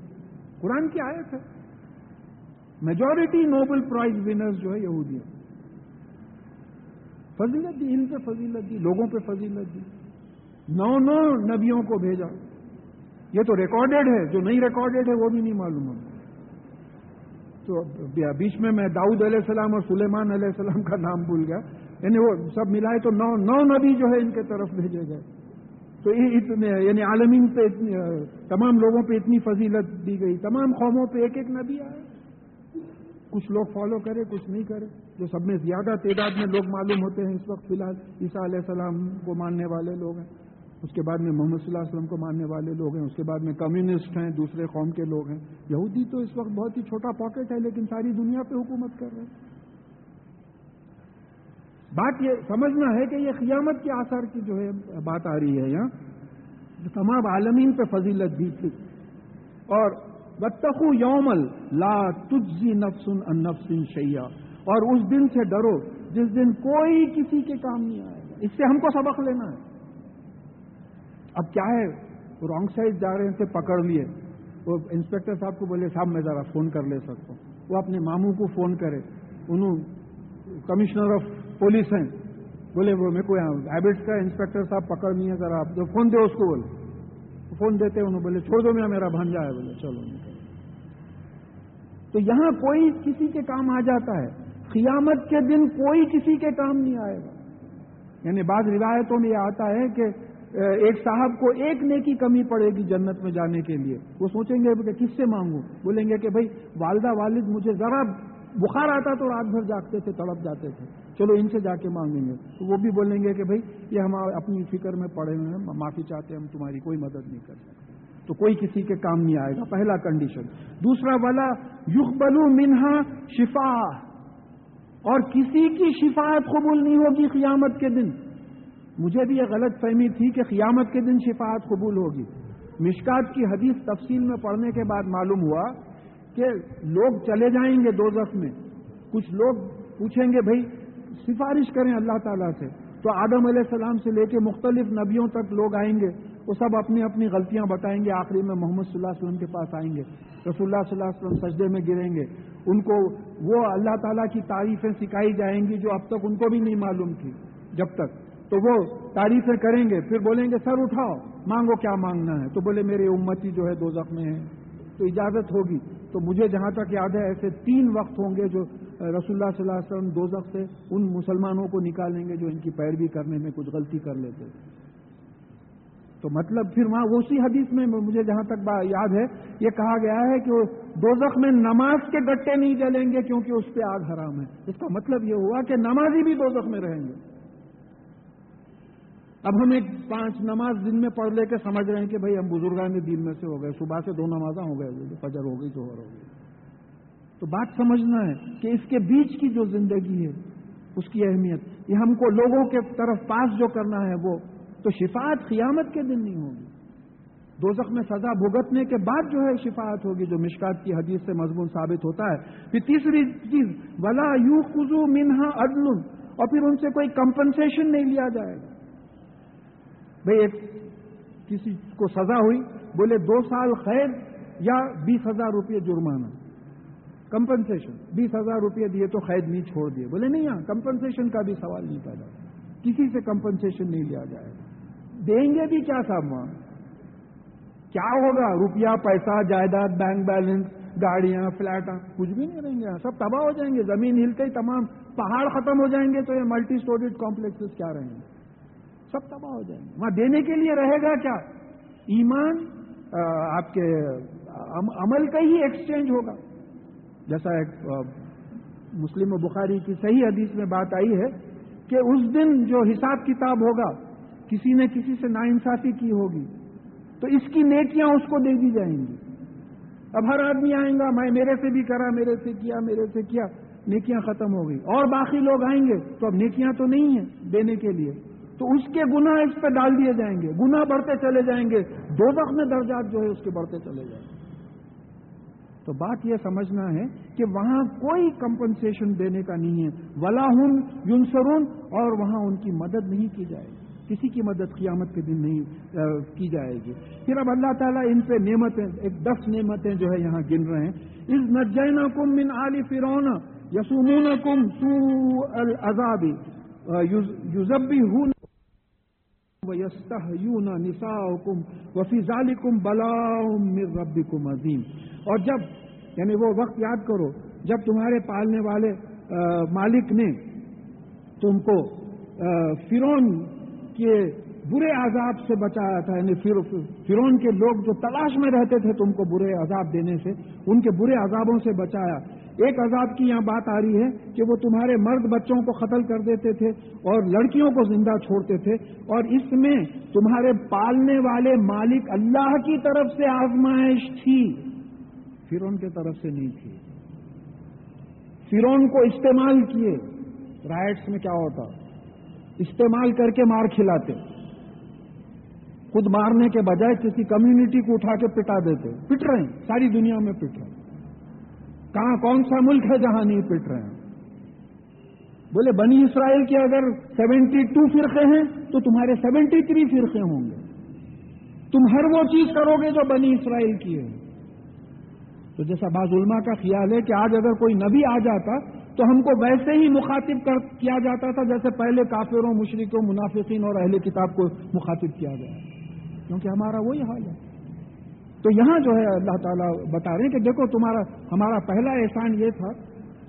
قرآن کی آیت ہے۔ میجورٹی نوبل پرائز ونرز جو ہے، یہودی ہیں۔ فضیلت دی، علم پہ فضیلت دی، لوگوں پہ فضیلت دی۔ نو نو نبیوں کو بھیجا۔ یہ تو ریکارڈیڈ ہے، جو نہیں ریکارڈیڈ ہے، وہ بھی نہیں معلوم ہے تو بیچ میں میں داؤد علیہ السلام اور سلیمان علیہ السلام کا نام بھول گیا۔ یعنی وہ سب ملائے تو نو نو نبی جو ہے ان کے طرف بھیجے گئے۔ تو اتنے یعنی عالمین پہ تمام لوگوں پہ اتنی فضیلت دی گئی۔ تمام قوموں پہ ایک ایک نبی آئے۔ کچھ لوگ فالو کرے، کچھ نہیں کرے۔ جو سب میں زیادہ تعداد میں لوگ معلوم ہوتے ہیں اس وقت فی الحال، عیسیٰ علیہ السلام کو ماننے والے لوگ ہیں۔ اس کے بعد میں محمد صلی اللہ علیہ وسلم کو ماننے والے لوگ ہیں۔ اس کے بعد میں کمیونسٹ ہیں، دوسرے قوم کے لوگ ہیں۔ یہودی تو اس وقت بہت ہی چھوٹا پاکٹ ہے، لیکن ساری دنیا پہ حکومت کر رہے ہیں۔ بات یہ سمجھنا ہے کہ یہ قیامت کے آثار کی جو ہے بات آ رہی ہے یہاں تمام عالمین پہ فضیلت دی تھی۔ اور بتخو یومل لا تجزی نفسن ان نفسن شیا اور اس دن سے ڈرو جس دن کوئی کسی کے کام نہیں آئے گا۔ اس سے ہم کو سبق لینا ہے۔ اب کیا ہے؟ رانگ سائڈ جا رہے تھے پکڑ لیے۔ وہ انسپیکٹر صاحب کو بولے، صاحب، میں ذرا فون کر لے سکتا ہوں۔ وہ اپنے ماموں کو فون کرے۔ انہوں، کمشنر آف پولیس ہیں۔ بولے، وہ میرے کو یہاں ہیبٹس کا انسپیکٹر صاحب پکڑ نہیں ہے ذرا آپ فون دے اس کو بولے۔ فون دیتے انہوں بولے، چھوڑ دو میں میرا بھانجا ہے۔ بولے، چلو۔ تو یہاں کوئی کسی کے کام آ جاتا ہے۔ قیامت کے دن کوئی کسی کے کام نہیں آئے گا۔ یعنی بعض روایتوں میں یہ آتا ہے کہ ایک صاحب کو ایک نیکی کمی پڑے گی جنت میں جانے کے لیے۔ وہ سوچیں گے کہ کس سے مانگوں؟ بولیں گے کہ بھائی، والدہ والد مجھے ذرا بخار آتا تو رات بھر جاگتے تھے، تڑپ جاتے تھے۔ چلو ان سے جا کے مانگیں گے۔ تو وہ بھی بولیں گے کہ بھائی، یہ ہم اپنی فکر میں پڑے ہوئے ہیں معافی چاہتے ہیں، ہم تمہاری کوئی مدد نہیں کر سکتے۔ تو کوئی کسی کے کام نہیں آئے گا۔ پہلا کنڈیشن دوسرا والا یخ بلو منہا شفا اور کسی کی شفاعت قبول نہیں ہوگی قیامت کے دن۔ مجھے بھی یہ غلط فہمی تھی کہ قیامت کے دن شفاعت قبول ہوگی۔ مشکات کی حدیث تفصیل میں پڑھنے کے بعد معلوم ہوا کہ لوگ چلے جائیں گے دو میں۔ کچھ لوگ پوچھیں گے، بھائی سفارش کریں اللہ تعالیٰ سے۔ تو آدم علیہ السلام سے لے کے مختلف نبیوں تک لوگ آئیں گے، وہ سب اپنی اپنی غلطیاں بتائیں گے، آخری میں محمد صلی اللہ علیہ وسلم کے پاس آئیں گے۔ رسول اللہ صلی اللہ علیہ وسلم سجدے میں گریں گے۔ ان کو وہ اللہ تعالیٰ کی تعریفیں سکھائی جائیں گی جو اب تک ان کو بھی نہیں معلوم تھی، جب تک۔ تو وہ تعریفیں کریں گے، پھر بولیں گے، سر اٹھاؤ، مانگو کیا مانگنا ہے؟ تو بولے، میرے امتی جو ہے دو میں ہے تو اجازت ہوگی۔ تو مجھے جہاں تک یاد ہے، ایسے تین وقت ہوں گے جو رسول اللہ صلی اللہ علیہ وسلم دو سے ان مسلمانوں کو نکالیں گے جو ان کی پیروی کرنے میں کچھ غلطی کر لیتے تو مطلب پھر وہاں اسی حدیث میں مجھے جہاں تک یاد ہے، یہ کہا گیا ہے کہ دو میں نماز کے گٹے نہیں جلیں گے کیونکہ اس پہ آگ حرام ہے۔ اس کا مطلب یہ ہوا کہ نمازی بھی دو میں رہیں گے۔ اب ہم ایک پانچ نماز دن میں پڑھ لے کے سمجھ رہے ہیں کہ بھائی ہم بزرگان دن میں سے ہو گئے، صبح سے دو نمازاں ہو گئے فجر ہو گئی جوہر ہو گئی۔ تو بات سمجھنا ہے کہ اس کے بیچ کی جو زندگی ہے، اس کی اہمیت، یہ ہم کو لوگوں کے طرف پاس جو کرنا ہے وہ، تو شفاعت قیامت کے دن نہیں ہوگی۔ دو میں سزا بھگتنے کے بعد جو ہے شفاعت ہوگی، جو مشکات کی حدیث سے مضمون ثابت ہوتا ہے۔ پھر تیسری چیز، ولا یو خزو منہا عدل۔ اور پھر ان سے کوئی کمپنسیشن نہیں لیا جائے گا۔ بھائی، ایک کسی کو سزا ہوئی، بولے دو سال قید یا بیس ہزار روپئے جرمانہ۔ کمپنسیشن بیس ہزار روپئے دیے تو قید نہیں چھوڑ دیے۔ بولے نہیں ہاں کمپنسیشن کا بھی سوال نہیں پیدا۔ کسی سے کمپنسیشن نہیں لیا جائے گا دیں گے بھی کیا صاحب وہاں؟ کیا ہوگا؟ روپیہ، پیسہ، جائیداد بینک بیلنس گاڑیاں فلیٹ کچھ بھی نہیں رہیں گے۔ سب تباہ ہو جائیں گے۔ زمین ہلتے ہی تمام، پہاڑ ختم ہو جائیں گے تو یہ ملٹی اسٹوریڈ کمپلیکس کیا رہیں گے؟ سب تباہ ہو جائیں گے۔ وہاں دینے کے لیے رہے گا کیا؟ ایمان آپ کے عمل کا ہی ایکسچینج ہوگا۔ جیسا ایک مسلم و بخاری کی صحیح حدیث میں بات آئی ہے کہ اس دن جو حساب کتاب ہوگا، کسی نے کسی سے ناانصافی کی ہوگی۔ تو اس کی نیکیاں اس کو دے دی جائیں گی۔ اب ہر آدمی آئیں گا، میں، میرے سے بھی کرا، میرے سے کیا، میرے سے کیا، نیکیاں ختم ہو گئی۔ اور باقی لوگ آئیں گے تو اب نیکیاں تو نہیں ہیں دینے کے لیے۔ تو اس کے گناہ اس پہ ڈال دیے جائیں گے۔ گناہ بڑھتے چلے جائیں گے۔ دو وقت میں درجات جو ہے اس کے بڑھتے چلے جائیں گے۔ تو بات یہ سمجھنا ہے کہ وہاں کوئی کمپنسیشن دینے کا نہیں ہے۔ ولا ہن یونسرون اور وہاں ان کی مدد نہیں کی جائے گی۔ کسی کی مدد قیامت کے دن نہیں کی جائے گی۔ پھر اب اللہ تعالیٰ ان پہ نعمتیں، ایک دس نعمتیں جو ہے یہاں گن رہے ہیں۔ اس نجینا کم من علی فرون یسومون کم سو الزابی یوزبی ہوں نسا حکم وفی ظالکم بلا ربکم عظیم اور جب یعنی وہ وقت یاد کرو، جب تمہارے پالنے والے مالک نے تم کو فرون کے برے عذاب سے بچایا تھا یعنی فرون کے لوگ جو تلاش میں رہتے تھے تم کو برے عذاب دینے سے، ان کے برے عذابوں سے بچایا۔ ایک عذاب کی یہاں بات آ رہی ہے کہ وہ تمہارے مرد بچوں کو قتل کر دیتے تھے اور لڑکیوں کو زندہ چھوڑتے تھے اور اس میں تمہارے پالنے والے مالک اللہ کی طرف سے آزمائش تھی۔ فرون کی طرف سے نہیں تھی۔ فرون کو استعمال کیے۔ رائٹس میں کیا ہوتا؟ استعمال کر کے مار کھلاتے۔ خود مارنے کے بجائے کسی کمیونٹی کو اٹھا کے پٹا دیتے۔ پٹ رہے ہیں، ساری دنیا میں پٹ رہے ہیں۔ کہاں کون سا ملک ہے جہاں نہیں پٹ رہے ہیں؟ بولے بنی اسرائیل کے اگر سیونٹی ٹو فرقے ہیں تو تمہارے سیونٹی تھری فرقے ہوں گے۔ تم ہر وہ چیز کرو گے جو بنی اسرائیل کی ہے۔ تو جیسا باز علماء کا خیال ہے کہ آج اگر کوئی نبی آ جاتا تو ہم کو ویسے ہی مخاطب کر کیا جاتا تھا جیسے پہلے کافروں مشرقوں منافقین اور اہل کتاب کو مخاطب کیا گیا۔ کیونکہ ہمارا وہی حال ہے۔ تو یہاں جو ہے اللہ تعالیٰ بتا رہے ہیں کہ دیکھو تمہارا ہمارا پہلا احسان یہ تھا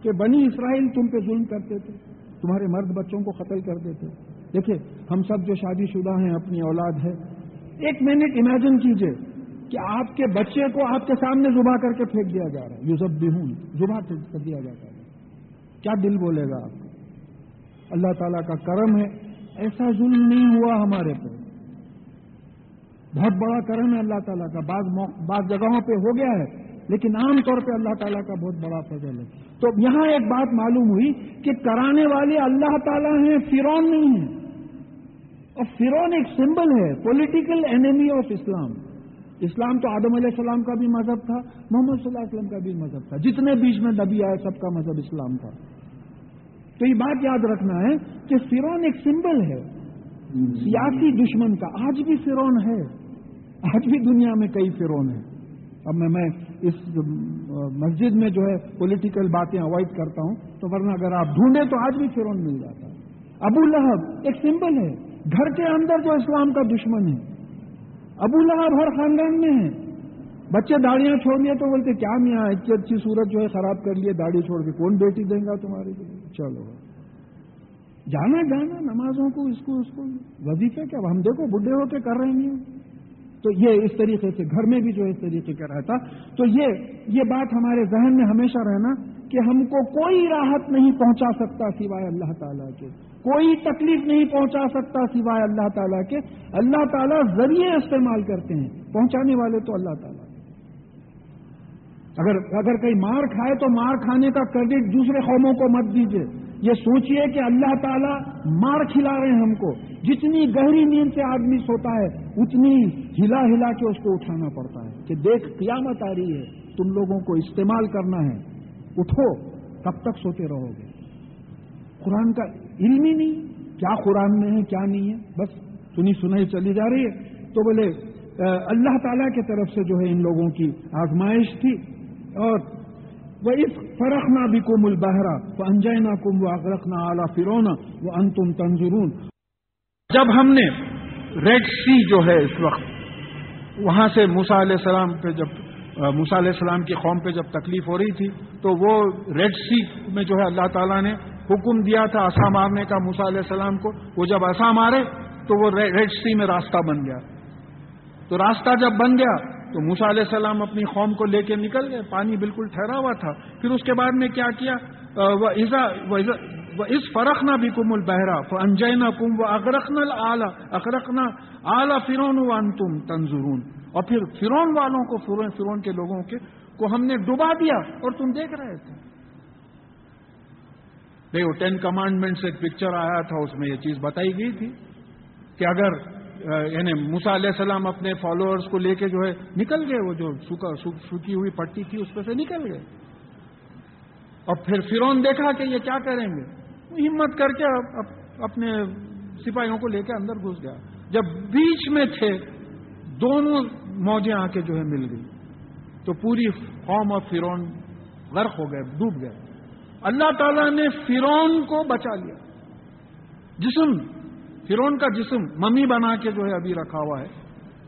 کہ بنی اسرائیل تم پہ ظلم کرتے تھے، تمہارے مرد بچوں کو قتل کرتے تھے۔ دیکھیے، ہم سب جو شادی شدہ ہیں، اپنی اولاد ہے۔ ایک منٹ امیجن کیجیے کہ آپ کے بچے کو آپ کے سامنے زبا کر کے پھینک دیا جا رہا ہے۔ یوزب بھی ہوں زبا کر دیا جاتا ہے۔ کیا دل بولے گا آپ اللہ تعالیٰ کا کرم ہے۔ ایسا ظلم نہیں ہوا ہمارے پہ بہت بڑا کرم ہے اللہ تعالیٰ کا، بعض بعض جگہوں پہ ہو گیا ہے، لیکن عام طور پہ اللہ تعالیٰ کا بہت بڑا فضل ہے۔ تو یہاں ایک بات معلوم ہوئی کہ کرانے والے اللہ تعالیٰ ہیں فرون نہیں ہیں۔ اور فرون ایک سمبل ہے پولیٹیکل اینیمی آف اسلام اسلام تو آدم علیہ السلام کا بھی مذہب تھا، محمد صلی اللہ علیہ وسلم کا بھی مذہب تھا۔ جتنے بیچ میں دبی آئے، سب کا مذہب اسلام تھا۔ تو یہ بات یاد رکھنا ہے کہ فرون ایک سمبل ہے، سیاسی دشمن کا۔ آج بھی فرون ہے۔ آج بھی دنیا میں کئی فرون ہیں۔ اب میں میں اس مسجد میں جو ہے پولیٹیکل باتیں اوائڈ کرتا ہوں، تو ورنہ اگر آپ ڈھونڈیں تو آج بھی فرون مل جاتا ہے۔ ابو لہب ایک سمبل ہے۔ گھر کے اندر جو اسلام کا دشمن ہے۔ ابو لہب ہر خاندان میں ہے۔ بچے داڑیاں چھوڑ لیے تو بولتے، کیا میاں اچھی اچھی صورت جو ہے خراب کر لیے، داڑھی چھوڑ کے کون بیٹی دیں گا تمہارے لیے چلو۔ جانا جانا، نمازوں کو، اس کو اس کو۔ وظیفے کیا؟ ہم دیکھو، بڈھے ہو کے کر رہے ہیں۔ تو یہ اس طریقے سے گھر میں بھی جو اس طریقے کا رہتا۔ تو یہ یہ بات ہمارے ذہن میں ہمیشہ رہنا کہ ہم کو کوئی راحت نہیں پہنچا سکتا سوائے اللہ تعالیٰ کے۔ کوئی تکلیف نہیں پہنچا سکتا سوائے اللہ تعالیٰ کے۔ اللہ تعالیٰ ذریعے استعمال کرتے ہیں۔ پہنچانے والے تو اللہ تعالیٰ۔ اگر اگر کہیں مار کھائے تو مار کھانے کا کریڈٹ دوسرے قوموں کو مت دیجیے یہ سوچئے کہ اللہ تعالیٰ مار کھلا رہے ہیں ہم کو۔ جتنی گہری نیند سے آدمی سوتا ہے، اتنی ہلا ہلا کے اس کو اٹھانا پڑتا ہے کہ دیکھ، قیامت آ رہی ہے، تم لوگوں کو استعمال کرنا ہے۔ اٹھو کب تک سوتے رہو گے۔ قرآن کا علم ہی نہیں، کیا قرآن میں ہے، کیا نہیں ہے، بس سنی سنائی چلی جا رہی ہے۔ تو بولے اللہ تعالیٰ کی طرف سے جو ہے ان لوگوں کی آزمائش تھی اور وہ اس فرق نہ بھی کم البہرا وہ انجینا کم وہ اغرق نہ اعلیٰ فرونا وہ انتم تنظرون۔ جب ہم نے ریڈ سی جو ہے اس وقت، وہاں سے موسا علیہ السلام پہ جب موسا علیہ السلام کی قوم پہ جب تکلیف ہو رہی تھی، تو وہ ریڈ سی میں جو ہے اللہ تعالیٰ نے حکم دیا تھا آسا مارنے کا موسا علیہ السلام کو، وہ جب آسا مارے تو وہ ریڈ سی میں راستہ بن گیا۔ تو راستہ جب بن گیا تو موسا علیہ السلام اپنی قوم کو لے کے نکل گئے، پانی بالکل ٹھہرا ہوا تھا۔ پھر اس کے بعد میں کیا کیا؟ اس فرق نہ بھی کم البہرا انجینا کم وہ اگرخن اعلیٰ اکرخنا اعلیٰ فرون و تم تنظرون۔ اور پھر فرون والوں کو فرون فرون کے لوگوں کے کو ہم نے ڈبا دیا اور تم دیکھ رہے تھے۔ دیکھو ٹین کمانڈمنٹ سے ایک پکچر آیا تھا، اس میں یہ چیز بتائی گئی تھی کہ اگر یعنی موسا علیہ السلام اپنے فالوورز کو لے کے جو ہے نکل گئے، وہ جو سوکھی ہوئی پٹی تھی، اس پہ سے نکل گئے۔ اور پھر فرون دیکھا کہ یہ کیا کریں گے؟ ہمت کر کے اپنے سپاہیوں کو لے کے اندر گھس گیا۔ جب بیچ میں تھے، دونوں موجیں آ کے جو ہے مل گئی تو پوری قوم اور فرون غرق ہو گئے، ڈوب گئے۔ اللہ تعالیٰ نے فرون کو بچا لیا۔ جسم فرون کا جسم ممی بنا کے جو ہے ابھی رکھا ہوا ہے،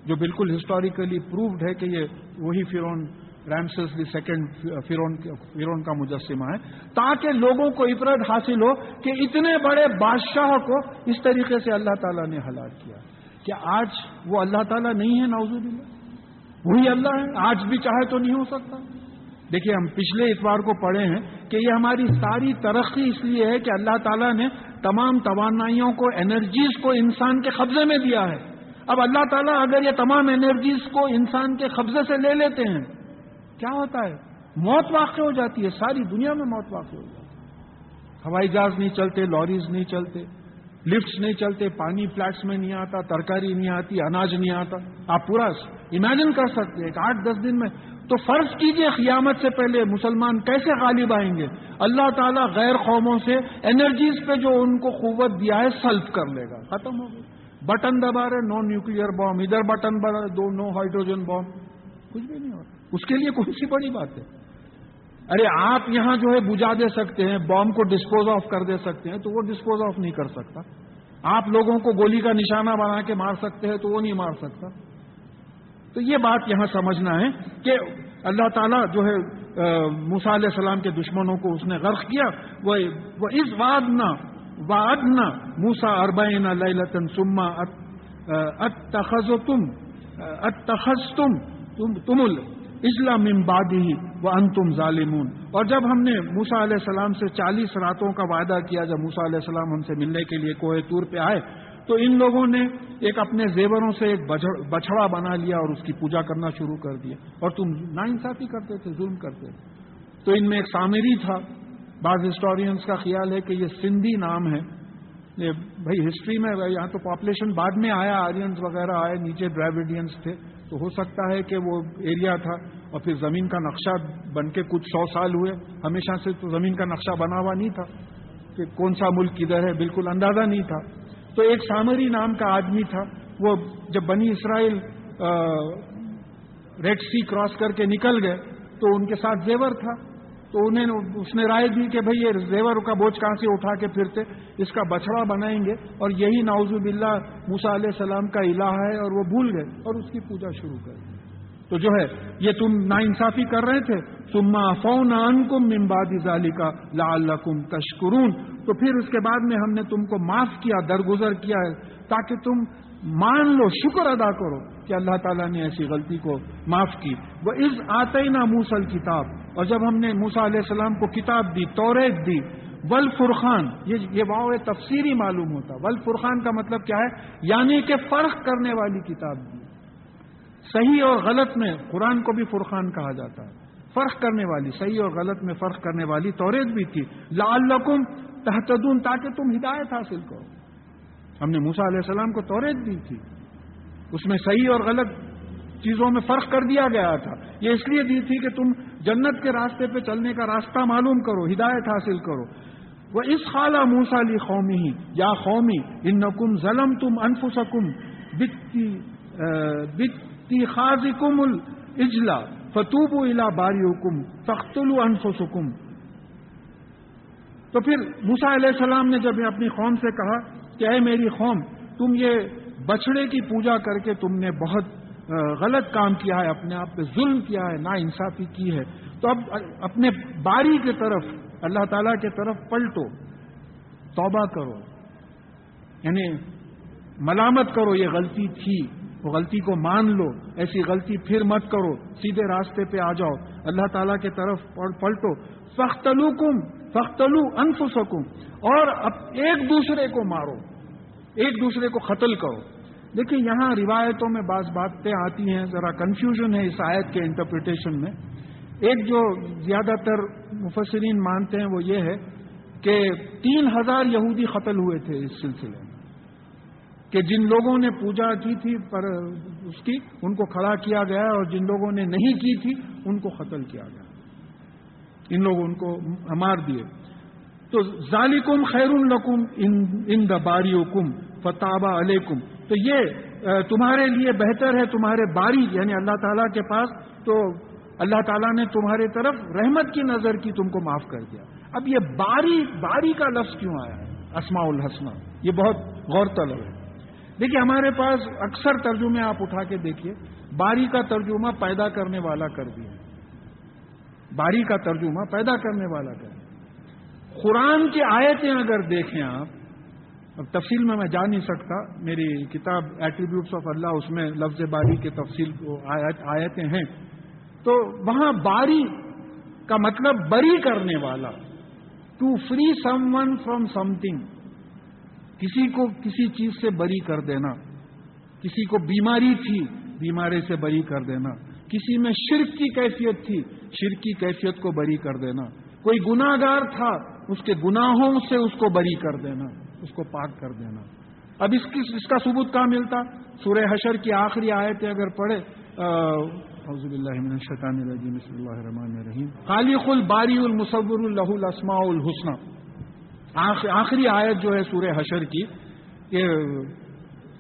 جو بالکل ہسٹوریکلی پرووڈ ہے کہ یہ وہی فرون رامسس دی سیکنڈ فرون کا مجسمہ ہے۔ تاکہ لوگوں کو عبرت حاصل ہو کہ اتنے بڑے بادشاہ کو اس طریقے سے اللہ تعالیٰ نے ہلاک کیا۔ کیا آج وہ اللہ تعالیٰ نہیں ہے؟ نوزود اللہ وہی اللہ ہے۔ آج بھی چاہے تو نہیں ہو سکتا۔ دیکھیے ہم پچھلے اتوار کو پڑھے ہیں کہ یہ ہماری ساری ترقی اس لیے ہے کہ اللہ تعالیٰ نے تمام توانائیوں کو انرجیز کو انسان کے قبضے میں دیا ہے۔ اب اللہ تعالیٰ اگر یہ تمام انرجیز کو انسان کے قبضے سے لے لیتے ہیں، کیا ہوتا ہے؟ موت واقع ہو جاتی ہے، ساری دنیا میں موت واقع ہو جاتی ہے۔ ہوائی جہاز نہیں چلتے لاریز نہیں چلتے لفٹس نہیں چلتے، پانی فلیٹس میں نہیں آتا، ترکاری نہیں آتی، اناج نہیں آتا۔ آپ پورا امیجن کر سکتے ایک آٹھ دس دن میں تو فرض کیجیے قیامت سے پہلے مسلمان کیسے غالب آئیں گے؟ اللہ تعالیٰ غیر قوموں سے انرجیز پہ جو ان کو قوت دیا ہے سلف کر لے گا۔ ختم ہو گئی۔ بٹن دبا رہے، نو نیوکل بام ادھر بٹن بڑا دو نو ہائیڈروجن بام کچھ بھی نہیں ہوتا اس کے لیے کون سی بڑی بات ہے؟ ارے آپ یہاں جو ہے بجا دے سکتے ہیں بام کو ڈسپوز آف کر دے سکتے ہیں، تو وہ ڈسپوز آف نہیں کر سکتا۔ آپ لوگوں کو گولی کا نشانہ بنا کے مار سکتے ہیں، تو وہ نہیں مار سکتا۔ تو یہ بات یہاں سمجھنا ہے کہ اللہ تعالیٰ جو ہے موسا علیہ السلام کے دشمنوں کو اس نے غرق کیا۔ وہ اس واد نہ واد نہ موسا اربین لطن سما اتخذ تم اتخذ تم تم اجلا ممبادی وہ انتم ظالمون۔ اور جب ہم نے موسا علیہ السلام سے چالیس راتوں کا وعدہ کیا، جب موسا علیہ السلام ہم سے ملنے کے لیے کوہ تور پہ آئے تو ان لوگوں نے ایک اپنے زیوروں سے ایک بچڑا بنا لیا اور اس کی پوجا کرنا شروع کر دیا۔ اور تم نا انصافی کرتے تھے، ظلم کرتے تھے۔ تو ان میں ایک سامری تھا۔ بعض ہسٹورینس کا خیال ہے کہ یہ سندھی نام ہے۔ یہ بھائی ہسٹری میں یہاں تو پاپولیشن بعد میں آیا آرینس وغیرہ آئے، نیچے ڈرائیویڈینس تھے۔ تو ہو سکتا ہے کہ وہ ایریا تھا۔ اور پھر زمین کا نقشہ بن کے کچھ سو سال ہوئے۔ ہمیشہ سے تو زمین کا نقشہ بنا ہوا نہیں تھا کہ کون سا ملک کدھر ہے، بالکل اندازہ نہیں تھا۔ تو ایک سامری نام کا آدمی تھا، وہ جب بنی اسرائیل ریڈ سی کراس کر کے نکل گئے، تو ان کے ساتھ زیور تھا۔ تو انہیں اس نے رائے دی کہ بھئی یہ زیور کا بوجھ کہاں سے اٹھا کے پھرتے، اس کا بچڑا بنائیں گے۔ اور یہی ناوز باللہ موسا علیہ السلام کا الہ ہے اور وہ بھول گئے اور اس کی پوجا شروع کر دی۔ تو جو ہے، یہ تم نا انصافی کر رہے تھے۔ سما فون کم ممبادی ظالی کا لال تشکرون۔ تو پھر اس کے بعد میں ہم نے تم کو معاف کیا، درگزر کیا ہے، تاکہ تم مان لو، شکر ادا کرو کہ اللہ تعالیٰ نے ایسی غلطی کو معاف کی۔ وہ اس آتے نا موسل کتاب اور جب ہم نے موسا علیہ السلام کو کتاب دی، توریت دی ول فرخان یہ واؤ تفسیری معلوم ہوتا۔ ول فرخان کا مطلب کیا ہے؟ یعنی کہ فرق کرنے والی کتاب دی۔ صحیح اور غلط میں قرآن کو بھی فرخان کہا جاتا ہے۔ فرق کرنے والی، صحیح اور غلط میں فرق کرنے والی توریت بھی تھی۔ لال تحتدون تاکہ تم ہدایت حاصل کرو۔ ہم نے موسا علیہ السلام کو توریت دی تھی۔ اس میں صحیح اور غلط چیزوں میں فرق کر دیا گیا تھا۔ یہ اس لیے دی تھی کہ تم جنت کے راستے پہ چلنے کا راستہ معلوم کرو، ہدایت حاصل کرو۔ وہ اس خالہ موسا علی قومی ہی، یا قومی ان نقم ظلم تم انفسکم بتی خاص کم اجلا فتوب الا باری حکم انفسکم۔ تو پھر موسا علیہ السلام نے جب اپنی قوم سے کہا کہ اے میری قوم، تم یہ بچڑے کی پوجا کر کے تم نے بہت غلط کام کیا ہے، اپنے آپ پہ ظلم کیا ہے نا انصافی کی ہے۔ تو اب اپنے باری کی طرف، اللہ تعالی کی طرف پلٹو، توبہ کرو۔ یعنی ملامت کرو، یہ غلطی تھی۔ غلطی کو مان لو، ایسی غلطی پھر مت کرو، سیدھے راستے پہ آ جاؤ۔ اللہ تعالیٰ کی طرف پلٹو۔ فختلو کم فختلو انف اور اب ایک دوسرے کو مارو، ایک دوسرے کو قتل کرو۔ دیکھیں یہاں روایتوں میں بعض باتیں آتی ہیں، ذرا کنفیوژن ہے اس آیت کے انٹرپریٹیشن میں۔ ایک جو زیادہ تر مفسرین مانتے ہیں وہ یہ ہے کہ تین ہزار یہودی قتل ہوئے تھے اس سلسلے میں۔ کہ جن لوگوں نے پوجا کی تھی پر اس کی، ان کو کھڑا کیا گیا اور جن لوگوں نے نہیں کی تھی، ان کو قتل کیا گیا۔ ان لوگوں، ان کو مار دیے۔ تو ظالکم خیر القم ان دا باری کم فتابہ علیکم۔ تو یہ تمہارے لیے بہتر ہے، تمہارے باری یعنی اللہ تعالیٰ کے پاس۔ تو اللہ تعالیٰ نے تمہارے طرف رحمت کی نظر کی، تم کو معاف کر دیا۔ اب یہ باری باری کا لفظ کیوں آیا ہے؟ اسماء الحسنہ۔ یہ بہت غور طلب ہے۔ دیکھیے، ہمارے پاس اکثر ترجمے آپ اٹھا کے دیکھیے، باری کا ترجمہ پیدا کرنے والا کر دیا باری کا ترجمہ پیدا کرنے والا کر دیا قرآن کی آیتیں اگر دیکھیں آپ، اب تفصیل میں میں جا نہیں سکتا، میری کتاب ایٹریبیوٹس آف اللہ اس میں لفظ باری کے تفصیل آیتیں ہیں۔ تو وہاں باری کا مطلب بری کرنے والا۔ To free someone from something کسی کو کسی چیز سے بری کر دینا۔ کسی کو بیماری تھی، بیماری سے بری کر دینا۔ کسی میں شرک کی کیفیت تھی، شرک کی کیفیت کو بری کر دینا۔ کوئی گناگار تھا، اس کے گناہوں سے اس کو بری کر دینا، اس کو پاک کر دینا۔ اب اس کی اس کا ثبوت کہاں ملتا؟ سورہ حشر کی آخری آیتیں اگر پڑھے اللہ من الشیطان الرجیم، بسم اللہ الرحمن الرحیم۔ خالق الباری المصور الہ الاسماء الحسنہ آخری آیت جو ہے سورہ حشر کی، کہ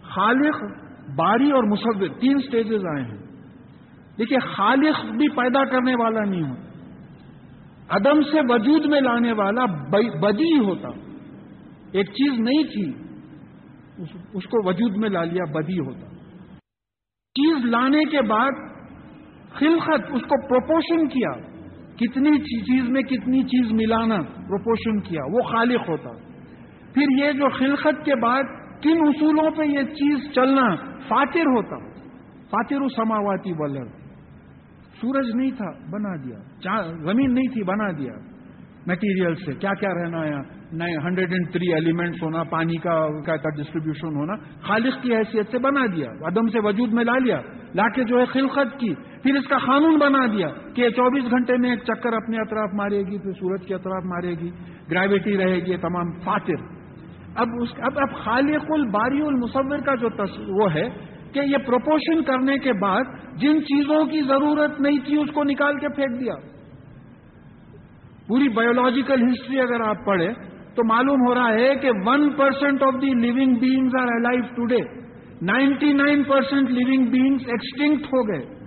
خالق، باری اور مصور، تین سٹیجز آئے ہیں۔ دیکھیے، خالق بھی پیدا کرنے والا نہیں ہو عدم سے وجود میں لانے والا بدی ہوتا۔ ایک چیز نہیں تھی، اس کو وجود میں لا لیا، بدی ہوتا۔ چیز لانے کے بعد خلقت، اس کو پروپوشن کیا۔ کتنی چیز میں کتنی چیز ملانا پروپوشن کیا، وہ خالق ہوتا۔ پھر یہ جو خلقت کے بعد کن اصولوں پہ یہ چیز چلنا فاتر ہوتا۔ فاتر سماواتی ولر سورج نہیں تھا، بنا دیا۔ زمین نہیں تھی، بنا دیا۔ میٹیریل سے کیا کیا رہنا ہے؟ نئے ہنڈریڈ اینڈ تھری ایلیمنٹس ہونا، پانی کا ڈسٹریبیوشن ہونا۔ خالص کی حیثیت سے بنا دیا، عدم سے وجود میں لا لیا۔ لا کے جو ہے خلقت کی۔ پھر اس کا قانون بنا دیا کہ یہ چوبیس گھنٹے میں ایک چکر اپنے اطراف مارے گی، پھر سورج کے اطراف مارے گی گریوٹی رہے گی تمام فاتر اب اس اب اب خالق الباری المصور کا جو وہ ہے کہ یہ پروپوشن کرنے کے بعد جن چیزوں کی ضرورت نہیں تھی اس کو نکال کے پھینک دیا۔ پوری بایولوجیکل ہسٹری اگر آپ پڑھیں تو معلوم ہو رہا ہے کہ one percent of the living beings are alive today ninety nine percent living beings extinct ہو گئے۔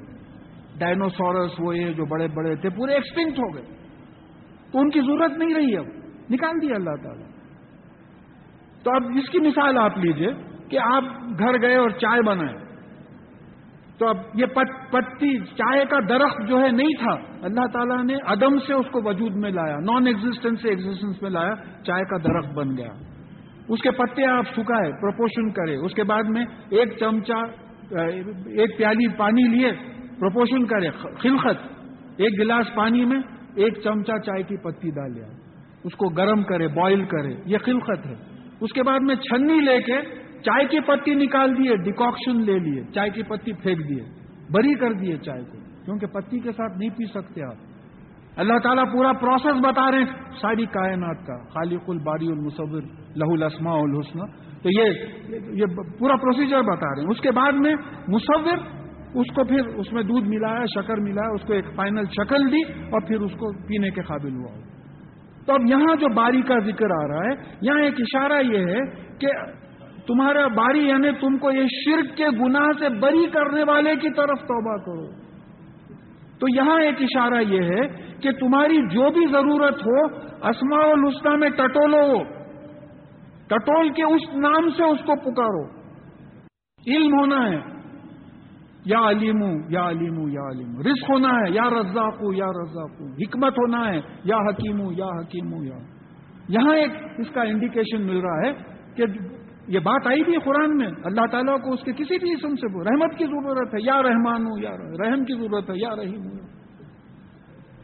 ڈائنوسورس وہ یہ جو بڑے بڑے تھے، پورے ایکسٹنکٹ ہو گئے۔ تو ان کی ضرورت نہیں رہی اب۔ نکال دیا اللہ تعالیٰ۔ تو اب اس کی مثال آپ لیجیے کہ آپ گھر گئے اور چائے بنائے۔ تو اب یہ پتی، چائے کا درخت جو ہے نہیں تھا۔ اللہ تعالیٰ نے عدم سے اس کو وجود میں لایا نان ایگزٹینس سے ایگزٹینس میں لایا، چائے کا درخت بن گیا۔ اس کے پتے آپ سکھائے پروپوشن کرے۔ اس کے بعد میں ایک چمچہ ایک پیالی پانی لیے۔ پروپوشن کرے خلخت ایک گلاس پانی میں ایک چمچہ چائے کی پتی ڈالیا اس کو گرم کرے بوائل کرے. یہ خلخت ہے. اس کے بعد میں چھنی لے کے چائے کی پتی نکال دیے ڈیکاکشن لے لیے. چائے کی پتی پھینک دیے. بری کر دیے چائے کو. کیونکہ پتی کے ساتھ نہیں پی سکتے آپ. اللہ تعالیٰ پورا پروسیس بتا رہے ہیں. ساری کائنات کا. خالق الباری المصور لہو الاسماء الحسن تو یہ یہ پورا پروسیجر بتا رہے ہیں. اس کے بعد میں مصور اس کو پھر اس میں دودھ ملایا، شکر ملایا، اس کو ایک فائنل شکل دی اور پھر اس کو پینے کے قابل ہوا۔ تو اب یہاں جو باری کا ذکر آ رہا ہے، یہاں ایک اشارہ یہ ہے کہ تمہارا باری یعنی تم کو یہ شرک کے گناہ سے بری کرنے والے کی طرف توبہ کرو۔ تو یہاں ایک اشارہ یہ ہے کہ تمہاری جو بھی ضرورت ہو اسما السطا میں ٹٹولو ٹٹول کے اس نام سے اس کو پکارو۔ علم ہونا ہے۔ یا علیم یا علیم یا علیم رزق ہونا ہے، یا رزاق یا رزاق حکمت ہونا ہے، یا حکیم یا حکیم یا یہاں ایک اس کا انڈیکیشن مل رہا ہے کہ یہ بات آئی بھی قرآن میں. اللہ تعالیٰ کو اس کے کسی بھی اسم سے رحمت کی ضرورت ہے. یا رحمان ہوں یا رحم کی ضرورت ہے، یا رحیم ہوں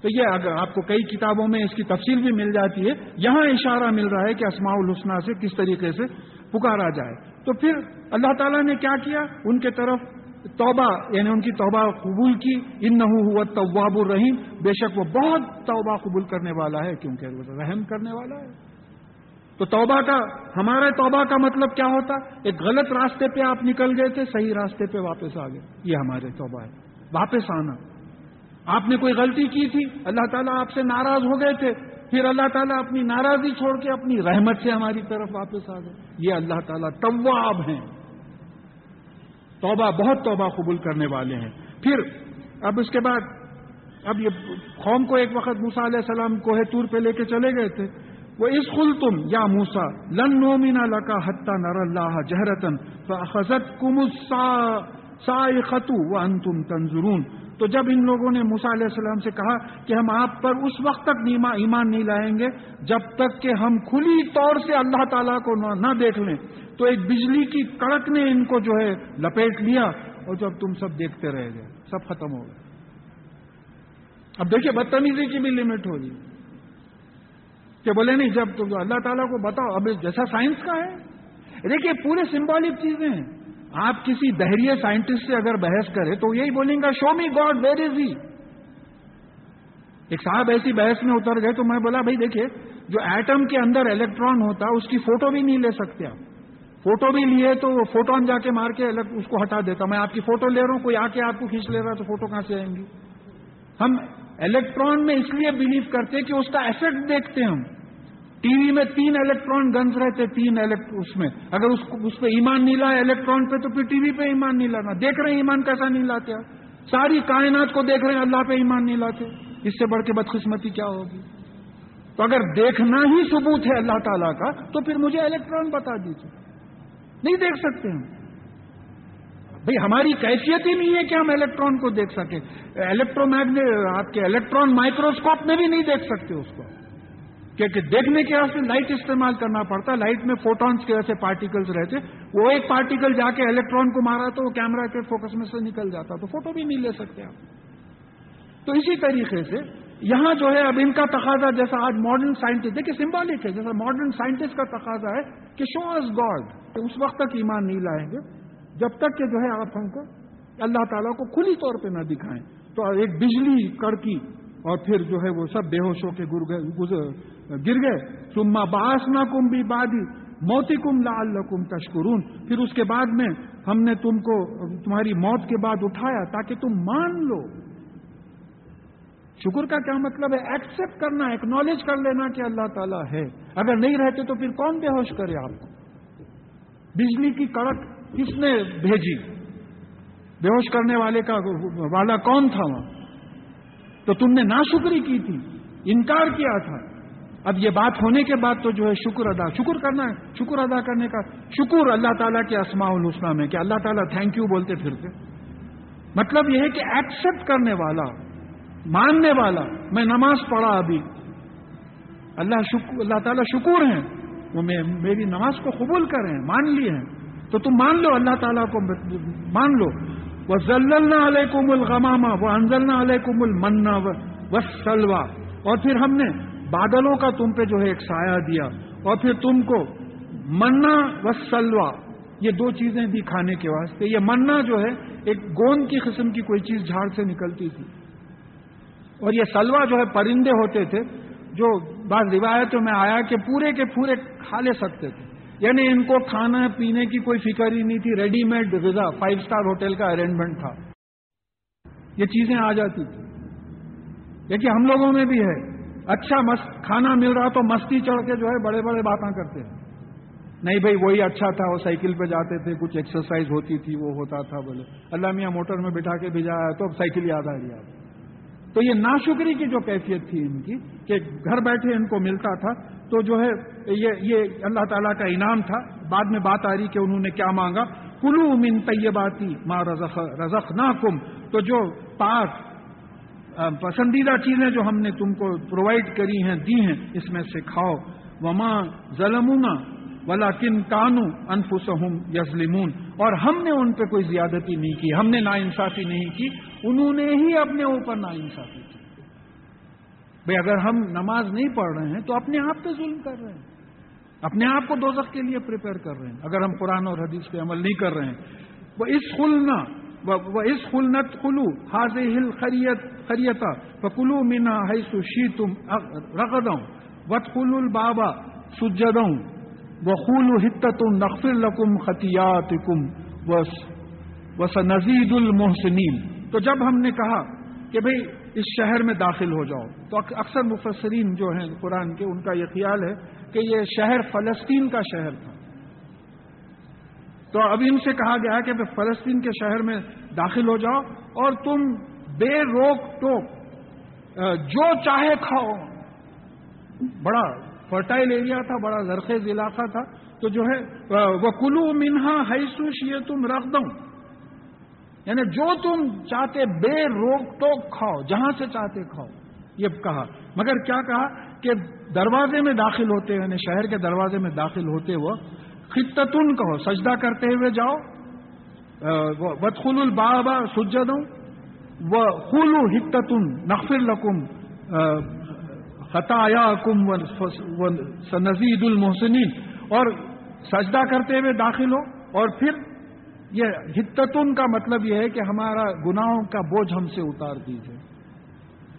تو یہ اگر آپ کو کئی کتابوں میں اس کی تفصیل بھی مل جاتی ہے، یہاں اشارہ مل رہا ہے کہ اسماع الحسنہ سے کس طریقے سے پکارا جائے. تو پھر اللہ تعالیٰ نے کیا کیا؟ ان کے طرف توبہ یعنی ان کی توبہ قبول کی ان نہ ہوا طواب الرحیم۔ بے شک وہ بہت توبہ قبول کرنے والا ہے، کیونکہ رحم کرنے والا ہے۔ تو توبہ کا، ہمارے توبہ کا مطلب کیا ہوتا؟ ایک غلط راستے پہ آپ نکل گئے تھے، صحیح راستے پہ واپس آ گئے۔ یہ ہمارے توبہ ہے۔ واپس آنا۔ آپ نے کوئی غلطی کی تھی؟ اللہ تعالیٰ آپ سے ناراض ہو گئے تھے۔ پھر اللہ تعالیٰ اپنی ناراضی چھوڑ کے اپنی رحمت سے ہماری طرف واپس آ گئے۔ یہ اللہ تعالیٰ طواب ہیں۔ توبہ، بہت توبہ قبول کرنے والے ہیں۔ پھر اب اس کے بعد، اب یہ قوم کو ایک وقت موسا علیہ السلام کوہ تور پہ لے کے چلے گئے تھے۔ وہ اس خل تم یا موسا لن نو مینا لکا حتہ نر اللہ جہرتن خزت کم سا خطو و ان تم تنظرون۔ تو جب ان لوگوں نے موسا علیہ السلام سے کہا کہ ہم آپ پر اس وقت تک ایمان نہیں لائیں گے، جب تک کہ ہم کھلی طور سے اللہ تعالیٰ کو نہ دیکھ لیں، تو ایک بجلی کی کڑک نے ان کو جو ہے لپیٹ لیا اور جب تم سب دیکھتے رہ گئے، سب ختم ہو گئے۔ اب دیکھیے، بدتمیزی کی بھی لمٹ ہوگی کہ بولے نہیں، جب تو اللہ تعالیٰ کو بتاؤ، اب جیسا سائنس کا ہے۔ دیکھیے، پورے سمبولک چیزیں ہیں۔ آپ کسی بحریہ سائنٹسٹ سے اگر بحث کرے تو یہی بولیں گا شو می گاڈ ویر از ہی ایک صاحب ایسی بحث میں اتر گئے تو میں بولا، بھائی دیکھیے، جو ایٹم کے اندر الیکٹران ہوتا، اس کی فوٹو بھی نہیں لے سکتے آپ۔ فوٹو بھی لیے تو فوٹون جا کے مار کے اس کو ہٹا دیتا۔ میں آپ کی فوٹو لے رہا ہوں، کوئی آ کے آپ کو کھینچ لے رہا تو فوٹو کہاں سے آئیں گی؟ ہم الیکٹران میں اس لیے بلیو کرتے کہ اس کا ایفیکٹ دیکھتے ہم۔ ٹی وی میں تین الیکٹران گنز رہتے، تین اس میں۔ اگر اس اس پہ ایمان نہیں لایا الیکٹران پہ، تو پھر ٹی وی پہ ایمان نہیں لانا۔ دیکھ رہے ہیں ایمان کیسا نہیں لاتے آپ؟ ساری کائنات کو دیکھ رہے ہیں، اللہ پہ ایمان نہیں لاتے۔ اس سے بڑھ کے بدقسمتی کیا ہوگی؟ تو اگر دیکھنا ہی ثبوت ہے اللہ تعالیٰ کا، تو پھر مجھے الیکٹران بتا دیجیے نہیں دیکھ سکتے ہم۔ بھئی ہماری کیفیت ہی نہیں ہے کہ ہم الیکٹران کو دیکھ سکیں۔ الیکٹرو میگنیٹ آپ کے الیکٹران مائکروسکوپ میں بھی نہیں دیکھ سکتے اس کو۔ کیونکہ دیکھنے کے واسطے لائٹ استعمال کرنا پڑتا، لائٹ میں فوٹونس کے ایسے پارٹیکلز رہتے، وہ ایک پارٹیکل جا کے الیکٹران کو مارا تو وہ کیمرہ کے فوکس میں سے نکل جاتا، تو فوٹو بھی نہیں لے سکتے آپ۔ تو اسی طریقے سے یہاں جو ہے، اب ان کا تقاضا جیسا آج ماڈرن سائنٹسٹ دیکھیں سمبولک ہے، جیسا ماڈرن سائنٹسٹ کا تقاضا ہے کہ شو از گاڈ اس وقت تک ایمان نہیں لائیں گے، جب تک کہ جو ہے آپ ہم کو اللہ تعالیٰ کو کھلی طور پہ نہ دکھائیں۔ تو ایک بجلی کڑکی اور پھر جو ہے وہ سب بے ہوش ہو کے گر گئے۔ سما باس نہ کم بھی بادی موتی کم لال کم تشکرون۔ پھر اس کے بعد میں ہم نے تم کو، تمہاری موت کے بعد اٹھایا تاکہ تم مان لو۔ شکر کا کیا مطلب ہے؟ ایکسپٹ کرنا ایکنالج کر لینا کہ اللہ تعالیٰ ہے۔ اگر نہیں رہتے تو پھر کون بے ہوش کرے آپ کو؟ بجلی کی کڑک کس نے بھیجی؟ بے ہوش کرنے والے کا والا کون تھا وہاں؟ تو تم نے ناشکری کی تھی، انکار کیا تھا۔ اب یہ بات ہونے کے بعد تو جو ہے شکر ادا، شکر کرنا ہے، شکر ادا کرنے کا شکر اللہ تعالیٰ کے اسماء الحسنہ میں، کہ اللہ تعالیٰ تھینک یو بولتے پھرتے مطلب یہ ہے کہ ایکسپٹ کرنے والا، ماننے والا، میں نماز پڑھا ابھی، اللہ شکر اللہ تعالیٰ شکور ہیں، وہ میں، میری نماز کو قبول کر رہے ہیں، مان لیے ہیں۔ تو تم مان لو اللہ تعالیٰ کو، مان لو۔ وہ ضلع علیکم الغمامہ وہ انزلنا علیکم المنا و سلوا اور پھر ہم نے بادلوں کا تم پہ جو ہے ایک سایہ دیا اور پھر تم کو منا و سلوا یہ دو چیزیں دی کھانے کے واسطے، یہ منا جو ہے ایک گوند کی قسم کی کوئی چیز جھاڑ سے نکلتی تھی۔ اور یہ سلوا جو ہے پرندے ہوتے تھے، جو بعض روایتوں میں آیا کہ پورے کے پورے کھا لے سکتے تھے۔ یعنی ان کو کھانا پینے کی کوئی فکر ہی نہیں تھی ریڈی میڈ غذا، فائیو اسٹار ہوٹل کا ارینجمنٹ تھا۔ یہ چیزیں آ جاتی تھی دیکھیے، ہم لوگوں میں بھی ہے۔ اچھا مست کھانا مل رہا تو مستی چڑھ کے جو ہے بڑے بڑے باتیں کرتے ہیں۔ نہیں بھائی، وہی اچھا تھا، وہ سائیکل پہ جاتے تھے، کچھ ایکسرسائز ہوتی تھی، وہ ہوتا تھا بولے۔ اللہ میاں موٹر میں بٹھا کے بھیجایا تو اب سائیکل یاد آ رہی تو یہ ناشکری کی جو کیفیت تھی ان کی، کہ گھر بیٹھے ان کو ملتا تھا، تو جو ہے یہ یہ اللہ تعالیٰ کا انعام تھا۔ بعد میں بات آ رہی کہ انہوں نے کیا مانگا؟ کلو من طیباتی ماں رزق رزق نہ کم تو جو پاک پسندیدہ چیزیں جو ہم نے تم کو پرووائڈ کری ہیں، دی ہیں، اس میں سے کھاؤ۔ وما ظلمونا ولا کن کانو انفسہم یزلمون اور ہم نے ان پہ کوئی زیادتی نہیں کی، ہم نے نا انصافی نہیں کی، انہوں نے ہی اپنے اوپر نا انصافی کی۔ بھائی اگر ہم نماز نہیں پڑھ رہے ہیں تو اپنے آپ پہ ظلم کر رہے ہیں۔ اپنے آپ کو دوزخ کے لیے پریپئر کر رہے ہیں۔ اگر ہم قرآن اور حدیث پہ عمل نہیں کر رہے ہیں۔ وہ اس خلنا اس خلنت خلو حاض ہل خریت خریتا فکلو مینا ہے سشی تم رقدوں وط خل البابا سجدوں وہ خول حت نقفر لکم خطیات کم وس نزید المحسنین۔ تو جب ہم نے کہا کہ بھئی اس شہر میں داخل ہو جاؤ، تو اکثر مفسرین جو ہیں قرآن کے، ان کا یہ خیال ہے کہ یہ شہر فلسطین کا شہر تھا۔ تو اب ان سے کہا گیا کہ فلسطین کے شہر میں داخل ہو جاؤ اور تم بے روک ٹوک جو چاہے کھاؤ۔ بڑا فرٹائل ایریا تھا، بڑا زرخیز علاقہ تھا۔ تو جو ہے وہ کلو منہا حیثوش یہ تم رکھ دو یعنی جو تم چاہتے بے روک ٹوک کھاؤ، جہاں سے چاہتے کھاؤ۔ یہ کہا۔ مگر کیا کہا؟ کہ دروازے میں داخل ہوتے یعنی شہر کے دروازے میں داخل ہوتے وہ خطتن کہو، سجدہ کرتے ہوئے جاؤ بدخل البابا سجدوں، وہ خلو حتتن نقفر لکم خطایا کم نزید المحسنین۔ اور سجدہ کرتے ہوئے داخل ہو، اور پھر یہ حتتن کا مطلب یہ ہے کہ ہمارا گناہوں کا بوجھ ہم سے اتار دیجیے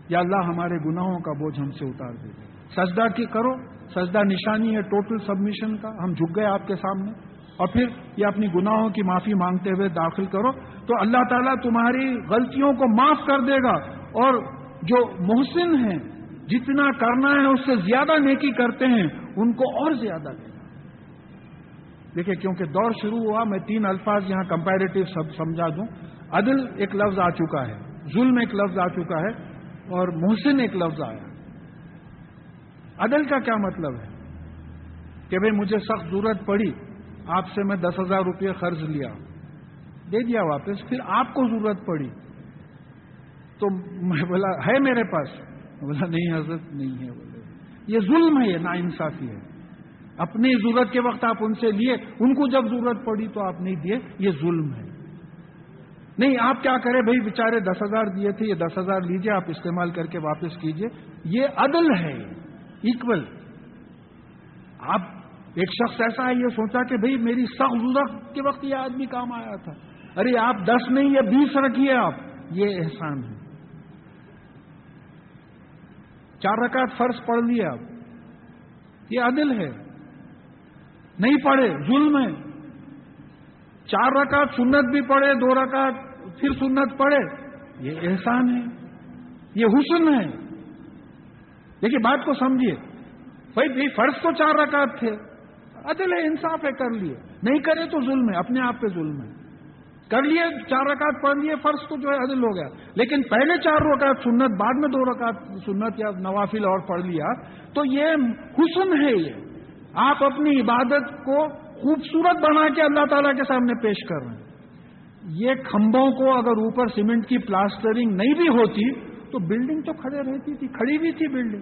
یا اللہ ہمارے گناہوں کا بوجھ ہم سے اتار دیجیے سجدہ کی کرو سجدہ نشانی ہے ٹوٹل سبمیشن کا، ہم جھک گئے آپ کے سامنے۔ اور پھر یہ اپنی گناہوں کی معافی مانگتے ہوئے داخل کرو۔ تو اللہ تعالیٰ تمہاری غلطیوں کو معاف کر دے گا۔ اور جو محسن ہیں، جتنا کرنا ہے، اس سے زیادہ نیکی کرتے ہیں، ان کو اور زیادہ دے۔ گا دیکھیں، کیونکہ دور شروع ہوا، میں تین الفاظ یہاں کمپیریٹو سب سمجھا دوں۔ عدل ایک لفظ آ چکا ہے، ظلم ایک لفظ آ چکا ہے، اور محسن ایک لفظ آیا۔ عدل کا کیا مطلب ہے؟ کہ بھئی مجھے سخت ضرورت پڑی، آپ سے میں دس ہزار روپئے قرض لیا، دے دیا واپس، پھر آپ کو ضرورت پڑی۔ تو میں بولا، ہے میرے پاس؟ بولا، نہیں حضرت، نہیں ہے۔ بولے یہ ظلم ہے، یہ نا انصافی ہے۔ اپنی ضرورت کے وقت آپ ان سے لیے، ان کو جب ضرورت پڑی تو آپ نہیں دیے، یہ ظلم ہے۔ نہیں، آپ کیا کریں؟ بھائی بےچارے دس ہزار دیے تھے، یہ دس ہزار لیجیے آپ استعمال کر کے واپس کیجیے یہ عدل ہے۔ ایکول آپ ایک شخص ایسا ہے، یہ سوچا کہ بھائی میری سخت ضرورت کے وقت یہ آدمی کام آیا تھا۔ ارے آپ دس نہیں یا بیس رکھیے آپ۔ یہ احسان ہے۔ چار رکعت فرض پڑھ لیے آپ۔ یہ عدل ہے۔ نہیں پڑھے، ظلم ہے۔ چار رکعت سنت بھی پڑھے، دو رکعت پھر سنت پڑھے۔ یہ احسان ہے۔ یہ حسن ہے۔ دیکھیے، بات کو سمجھیے۔ بھائی بھائی فرض تو چار رکعت تھے۔ عدل ہے انصاف ہے، کر لیے۔ نہیں کرے تو ظلم ہے، اپنے آپ پہ ظلم ہے۔ کر لیے، چار رکعت پڑھ لیے، فرض تو جو ہے عدل ہو گیا۔ لیکن پہلے چار رکعت سنت، بعد میں دو رکعت سنت یا نوافل اور پڑھ لیا، تو یہ حسن ہے یہ۔ آپ اپنی عبادت کو خوبصورت بنا کے اللہ تعالیٰ کے سامنے پیش کر رہے ہیں۔ یہ کھمبوں کو اگر اوپر سیمنٹ کی پلاسٹرنگ نہیں بھی ہوتی تو بلڈنگ تو کھڑے رہتی تھی، کھڑی بھی تھی بلڈنگ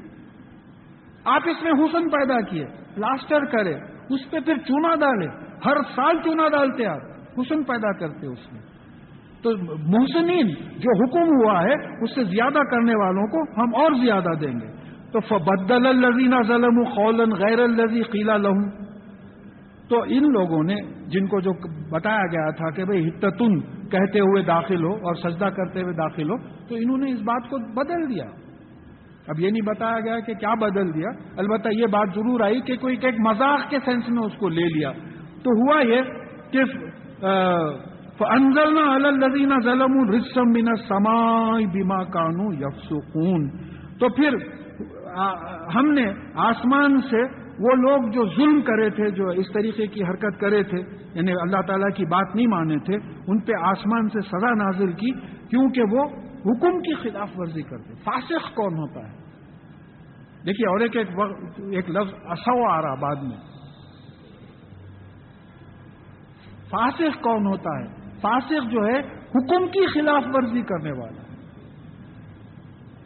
آپ اس میں حسن پیدا کیے پلاسٹر کرے، اس پہ پھر چونا ڈالے۔ ہر سال چونا ڈالتے آپ، حسن پیدا کرتے اس میں۔ تو محسنین، جو حکم ہوا ہے، اس سے زیادہ کرنے والوں کو ہم اور زیادہ دیں گے۔ تو بدل الزینہ ظلم خولن غیر الزی قیلا لہوں تو ان لوگوں نے جن کو جو بتایا گیا تھا کہ بھائی ہتتن کہتے ہوئے داخل ہو اور سجدہ کرتے ہوئے داخل ہو، تو انہوں نے اس بات کو بدل دیا۔ اب یہ نہیں بتایا گیا کہ کیا بدل دیا۔ البتہ یہ بات ضرور آئی کہ کوئی ایک مذاق کے سینس میں اس کو لے لیا۔ تو ہوا یہ کہ انزلنا الزین ظلم الرسم بنا سمائی بیما کانو یفسکون تو پھر ہم نے آسمان سے وہ لوگ جو ظلم کرے تھے، جو اس طریقے کی حرکت کرے تھے یعنی اللہ تعالیٰ کی بات نہیں مانے تھے، ان پہ آسمان سے سزا نازل کی، کیونکہ وہ حکم کی خلاف ورزی کرتے فاسق کون ہوتا ہے؟ دیکھیے، اور ایک ایک لفظ اصو آ رہا بعد میں۔ فاسق کون ہوتا ہے؟ فاسق جو ہے، حکم کی خلاف ورزی کرنے والا۔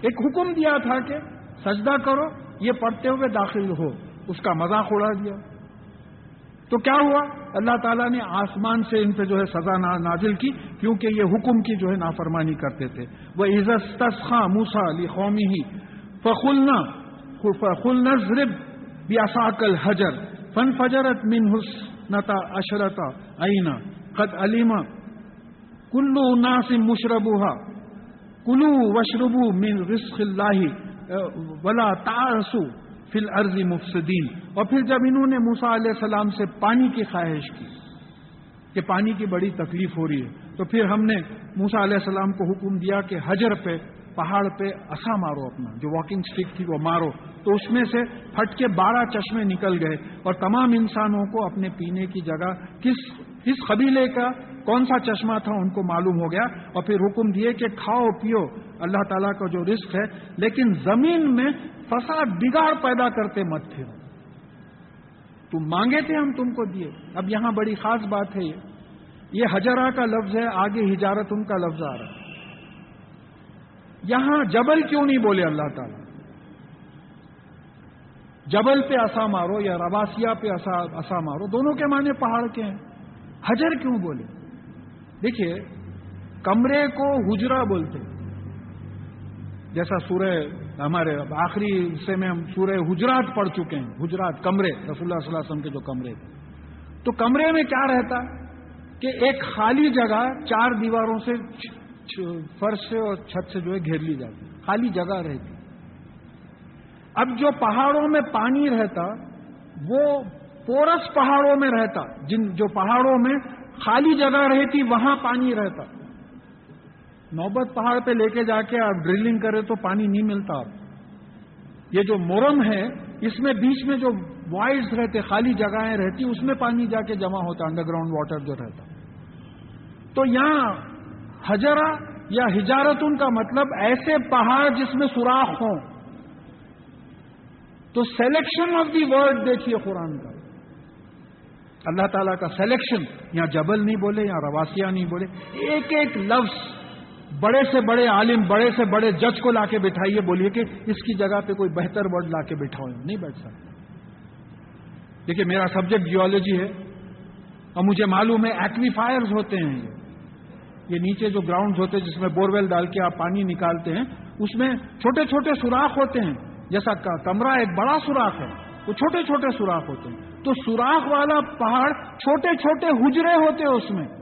ایک حکم دیا تھا کہ سجدہ کرو، یہ پڑھتے ہوئے داخل ہو۔ اس کا مذاق اڑا دیا۔ تو کیا ہوا؟ اللہ تعالیٰ نے آسمان سے ان پہ جو ہے سزا نازل کی، کیونکہ یہ حکم کی جو ہے نافرمانی کرتے تھے۔ وہ عزت خاں موسا علی قومی ہی فخلنا فخلنا ضرب بیاساکل حجر فن فجرت من حسنتا اشرتا اینا قد علیما کلو ناسم مشربہ کلو وشربو من رزق اللہ ولا تارسو فل عرضی مفسدین۔ اور پھر جب انہوں نے موسا علیہ السلام سے پانی کی خواہش کی کہ پانی کی بڑی تکلیف ہو رہی ہے، تو پھر ہم نے موسا علیہ السلام کو حکم دیا کہ حجر پہ، پہاڑ پہ اصا مارو اپنا، جو واکنگ اسٹک تھی وہ مارو۔ تو اس میں سے پھٹ کے بارہ چشمے نکل گئے اور تمام انسانوں کو اپنے پینے کی جگہ کس کس قبیلے کا کون سا چشمہ تھا ان کو معلوم ہو گیا۔ اور پھر حکم دیے کہ کھاؤ، پیو، اللہ تعالیٰ کا جو رزق ہے، لیکن زمین میں فساد بگاڑ پیدا کرتے مت پھر۔ تم مانگے تھے ہم تم کو دیے۔ اب یہاں بڑی خاص بات ہے یہ۔ یہ ہجرا کا لفظ ہے، آگے ہجارت ان کا لفظ آ رہا ہے۔ یہاں جبل کیوں نہیں بولے اللہ تعالی؟ جبل پہ اصا مارو یا رباسیا پہ اصا مارو، دونوں کے معنی پہاڑ کے ہیں۔ حجر کیوں بولے؟ دیکھیے، کمرے کو ہجرا بولتے جیسا سورہ ہمارے آخری حصے میں ہم سورہ حجرات پڑھ چکے ہیں۔ حجرات، کمرے، رسول اللہ صلی اللہ علیہ وسلم کے جو کمرے تھے۔ تو کمرے میں کیا رہتا؟ کہ ایک خالی جگہ چار دیواروں سے فرش سے اور چھت سے جو ہے گھیر لی جاتی۔ خالی جگہ رہتی۔ اب جو پہاڑوں میں پانی رہتا، وہ پورس پہاڑوں میں رہتا۔ جن، جو پہاڑوں میں خالی جگہ رہتی، وہاں پانی رہتا۔ نوبت پہاڑ پہ لے کے جا کے آپ ڈرلنگ کرے تو پانی نہیں ملتا آپ یہ جو مورم ہے، اس میں بیچ میں جو وائڈس رہتے، خالی جگہیں رہتی، اس میں پانی جا کے جمع ہوتا انڈر گراؤنڈ واٹر جو رہتا۔ تو یہاں حجرا یا ہجارت ان کا مطلب ایسے پہاڑ جس میں سوراخ ہوں۔ تو سلیکشن آف دی ورڈ دیکھیے قرآن کا۔ اللہ تعالیٰ کا سلیکشن یہاں جبل نہیں بولے، یہاں رواسیہ نہیں بولے، ایک ایک لفظ بڑے سے بڑے عالم، بڑے سے بڑے جج کو لا کے بٹھائیے، بولیے کہ اس کی جگہ پہ کوئی بہتر ورڈ لا کے بٹھاؤ نہیں بیٹھ سکتا۔ دیکھیے، میرا سبجیکٹ جیولوجی ہے اور مجھے معلوم ہے ایکویفائرز ہوتے ہیں۔ یہ نیچے جو گراؤنڈ ہوتے ہیں جس میں بورویل ڈال کے آپ پانی نکالتے ہیں، اس میں چھوٹے چھوٹے سوراخ ہوتے ہیں۔ جیسا کمرہ ایک بڑا سوراخ ہے، وہ چھوٹے چھوٹے سوراخ ہوتے ہیں۔ تو سوراخ والا پہاڑ چھوٹے چھوٹے ہجرے ہوتے ہیں اس میں۔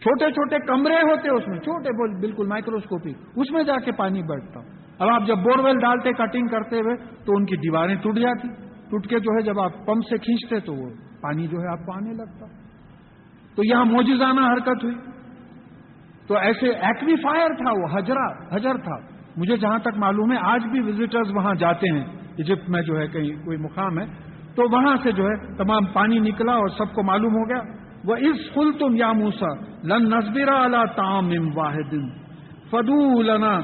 چھوٹے چھوٹے کمرے ہوتے اس میں، چھوٹے بالکل مائکروسکوپک اس میں جا کے پانی بیٹھتا اب آپ جب بور ویل ڈالتے کٹنگ کرتے ہوئے، تو ان کی دیواریں ٹوٹ جاتی۔ ٹوٹ کے جو ہے، جب آپ پمپ سے کھینچتے تو وہ پانی جو ہے، آپ کو آنے لگتا۔ تو یہاں موجزانہ حرکت ہوئی۔ تو ایسے ایکویفائر تھا وہ ہجرا ہجر تھا۔ مجھے جہاں تک معلوم ہے، آج بھی وزٹرز وہاں جاتے ہیں۔ ایجپٹ میں جو ہے، کہیں کوئی مقام ہے۔ تو وہاں سے جو ہے، تمام پانی نکلا اور سب کو معلوم ہو گیا۔ وہ اس فل تم یا موسا لن نصبرا اللہ تام واحد فدو لنا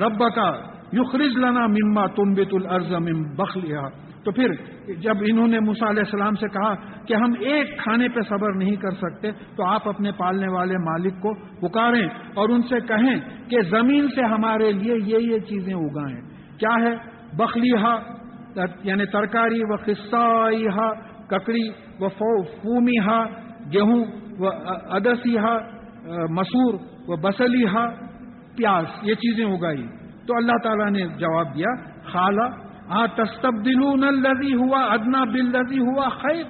رب کا یخرج لنا مما تم بت الرز ام بخلیا تو پھر جب انہوں نے موسا علیہ السلام سے کہا کہ ہم ایک کھانے پہ صبر نہیں کر سکتے، تو آپ اپنے پالنے والے مالک کو پکاریں اور ان سے کہیں کہ زمین سے ہمارے لیے یہ یہ چیزیں اگائیں۔ کیا ہے؟ بخلیہ یعنی ترکاری و خصائی ککڑی و فومی گیہوں و ادسی مسور و بسلی پیاز، یہ چیزیں اگائی۔ تو اللہ تعالیٰ نے جواب دیا خالہ آ تستبدلون الذي ہوا ادنا بل ہوا خیر۔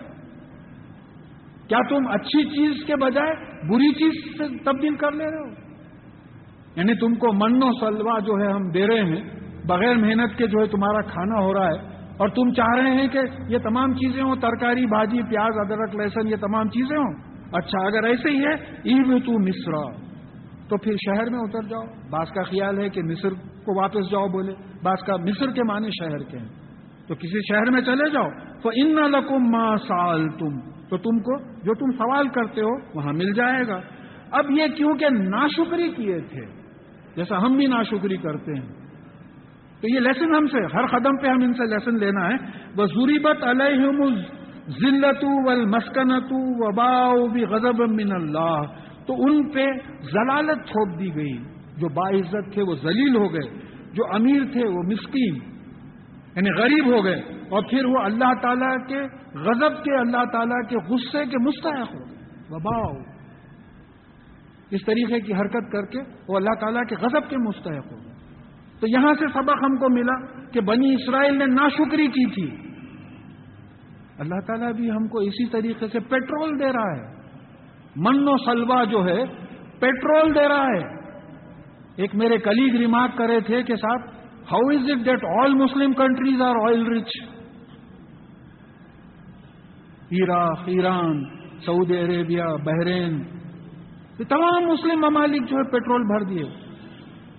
کیا تم اچھی چیز کے بجائے بری چیز سے تبدیل کر لے رہے ہو؟ یعنی تم کو من و سلوا جو ہے ہم دے رہے ہیں، بغیر محنت کے جو ہے تمہارا کھانا ہو رہا ہے اور تم چاہ رہے ہیں کہ یہ تمام چیزیں ہوں، ترکاری، بھاجی، پیاز، ادرک، لہسن، یہ تمام چیزیں ہوں؟ اچھا اگر ایسے ہی ہے ای تو مصرا تو پھر شہر میں اتر جاؤ۔ بعض کا خیال ہے کہ مصر کو واپس جاؤ بولے، بعض کا مصر کے معنی شہر کے ہیں۔ تو کسی شہر میں چلے جاؤ۔ تو ان لکم ما سال تم تو تم کو جو تم سوال کرتے ہو، وہاں مل جائے گا۔ اب یہ کیونکہ ناشکری کیے تھے، جیسا ہم بھی ناشکری کرتے ہیں۔ تو یہ لیسن ہم سے ہر قدم پہ ہم ان سے لیسن لینا ہے۔ وہ ضروریبت علیہم ذلت و مسکنت و غضب من اللہ تو ان پہ ضلالت تھوپ دی گئی۔ جو باعزت تھے وہ ذلیل ہو گئے۔ جو امیر تھے وہ مسکین یعنی غریب ہو گئے۔ اور پھر وہ اللہ تعالیٰ کے غضب کے، اللہ تعالیٰ کے غصے کے مستحق ہو گئے۔ وباؤ اس طریقے کی حرکت کر کے وہ اللہ تعالیٰ کے غضب کے مستحق ہو گئے۔ تو یہاں سے سبق ہم کو ملا کہ بنی اسرائیل نے ناشکری کی تھی۔ اللہ تعالیٰ بھی ہم کو اسی طریقے سے پیٹرول دے رہا ہے۔ من و سلوا جو ہے پیٹرول دے رہا ہے۔ ایک میرے کلیگ ریمارک کرے تھے کہ صاحب how is it that all Muslim countries are oil rich Iraq ایران سعودی عربیہ بحرین یہ تمام مسلم ممالک جو ہے پیٹرول بھر دیے۔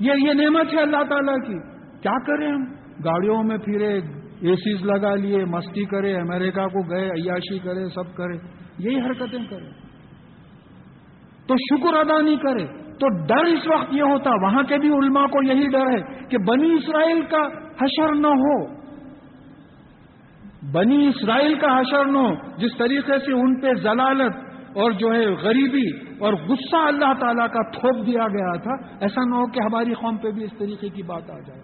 یہ یہ نعمت ہے اللہ تعالیٰ کی۔ کیا کریں ہم؟ گاڑیوں میں پھرے اے سیز لگا لیے، مستی کرے، امریکہ کو گئے، عیاشی کرے، سب کرے۔ یہی حرکتیں کرے تو شکر ادا نہیں کرے۔ تو ڈر اس وقت یہ ہوتا، وہاں کے بھی علماء کو یہی ڈر ہے کہ بنی اسرائیل کا حشر نہ ہو۔ بنی اسرائیل کا حشر نہ ہو، جس طریقے سے ان پہ ضلالت اور جو ہے غریبی اور غصہ اللہ تعالیٰ کا تھوپ دیا گیا تھا، ایسا نہ ہو کہ ہماری قوم پہ بھی اس طریقے کی بات آ جائے۔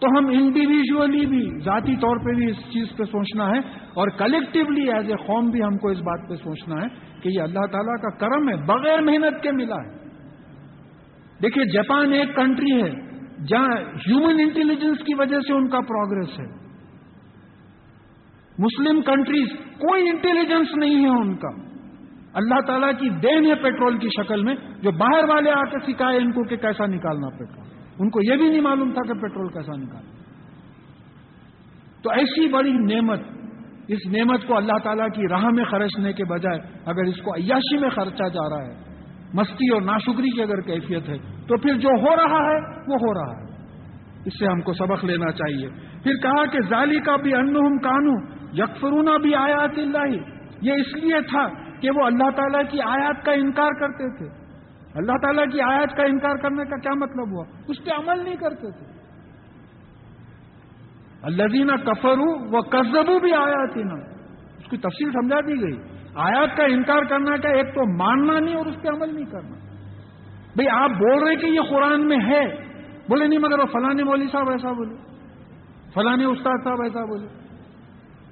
تو ہم انڈیویجلی بھی، ذاتی طور پہ بھی اس چیز پہ سوچنا ہے اور کلیکٹولی ایز اے قوم بھی ہم کو اس بات پہ سوچنا ہے کہ یہ اللہ تعالیٰ کا کرم ہے، بغیر محنت کے ملا ہے۔ دیکھیے، جاپان ایک کنٹری ہے جہاں ہیومن انٹیلیجنس کی وجہ سے ان کا پروگرس ہے۔ مسلم کنٹریز کوئی انٹیلیجنس نہیں ہے ان کا۔ اللہ تعالیٰ کی دین ہے پیٹرول کی شکل میں جو باہر والے آ کے سکھائے ان کو کہ کیسا نکالنا پیٹرول۔ ان کو یہ بھی نہیں معلوم تھا کہ پیٹرول کیسا نکالنا۔ تو ایسی بڑی نعمت، اس نعمت کو اللہ تعالیٰ کی راہ میں خرچنے کے بجائے اگر اس کو عیاشی میں خرچا جا رہا ہے، مستی اور ناشکری کی اگر کیفیت ہے، تو پھر جو ہو رہا ہے، وہ ہو رہا ہے۔ اس سے ہم کو سبق لینا چاہیے۔ پھر کہا کہ ظالی کا بھی ان کانو یکفرونا بھی آیات اللہ۔ یہ اس لیے تھا کہ وہ اللہ تعالیٰ کی آیات کا انکار کرتے تھے۔ اللہ تعالیٰ کی آیات کا انکار کرنے کا کیا مطلب ہوا؟ اس پہ عمل نہیں کرتے تھے۔ اللہ دینا کفر وہ کزبو بھی آیا تھی نا اس کی تفصیل سمجھا دی گئی۔ آیات کا انکار کرنا کا ایک تو ماننا نہیں اور اس پہ عمل نہیں کرنا۔ بھئی آپ بول رہے کہ یہ قرآن میں ہے۔ بولے نہیں مگر وہ فلاں مولوی صاحب ایسا بولے۔ فلاں استاد صاحب ایسا بولے۔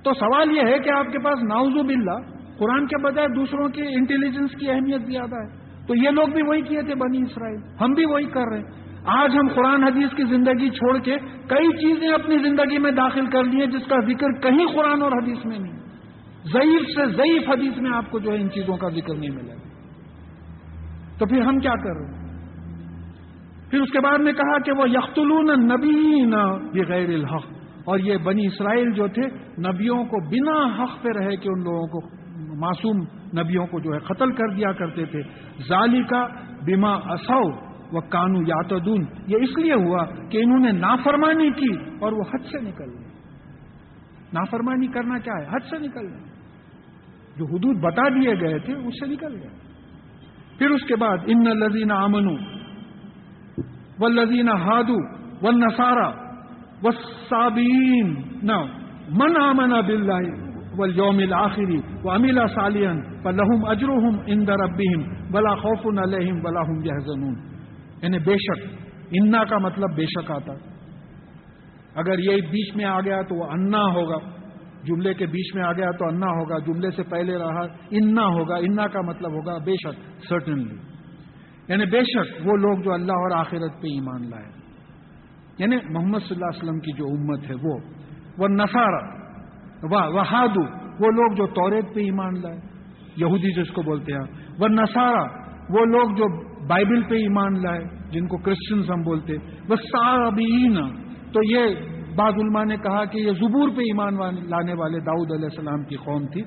تو سوال یہ ہے کہ آپ کے پاس ناؤزو باللہ قرآن کے بجائے دوسروں کی انٹیلیجنس کی اہمیت زیادہ ہے۔ تو یہ لوگ بھی وہی کیے تھے بنی اسرائیل۔ ہم بھی وہی کر رہے ہیں۔ آج ہم قرآن حدیث کی زندگی چھوڑ کے کئی چیزیں اپنی زندگی میں داخل کر لی ہیں جس کا ذکر کہیں قرآن اور حدیث میں نہیں۔ ضعیف سے ضعیف حدیث میں آپ کو جو ہے ان چیزوں کا ذکر نہیں ملے گا تو پھر ہم کیا کر رہے ہیں؟ پھر اس کے بعد میں کہا کہ وہ یختلون نبی نہ یہ غیر الحق۔ اور یہ بنی اسرائیل جو تھے، نبیوں کو بنا حق پہ رہے کہ ان لوگوں کو معصوم نبیوں کو جو ہے قتل کر دیا کرتے تھے۔ ظالی کا بیما اصو وہ کانو یاتدون یہ اس لیے ہوا کہ انہوں نے نافرمانی کی اور وہ حد سے نکل گئے۔ نافرمانی کرنا کیا ہے؟ حد سے نکل گئے۔ جو حدود بتا دیے گئے تھے، اس سے نکل گئے۔ پھر اس کے بعد ان لذین آمنو و لذین ہادو و نسارا و سابین نہ من آمنا بل واليوم الآخری و امیلا سالین و لہم اجروہم اندر بلا خوف علیہم بلا ہم یہ یعنی بے شک، انا کا مطلب بے شک آتا اگر یہ بیچ میں آ گیا تو وہ انا ہوگا۔ جملے کے بیچ میں آ گیا تو انا ہوگا۔ جملے سے پہلے رہا انا ہوگا۔ انا کا مطلب ہوگا بے شک سرٹنلی یعنی بے شک وہ لوگ جو اللہ اور آخرت پہ ایمان لائے۔ یعنی محمد صلی اللہ علیہ وسلم کی جو امت ہے وہ۔ وہ نسارا وہ ہادو وہ لوگ جو توریت پہ ایمان لائے. یہودی جس کو بولتے ہیں وہ نسارا وہ لوگ جو بائبل پہ ایمان لائے، جن کو کرسچنز ہم بولتے وہ صابین تو یہ بعض علماء نے کہا کہ یہ زبور پہ ایمان لانے والے داؤد علیہ السلام کی قوم تھی.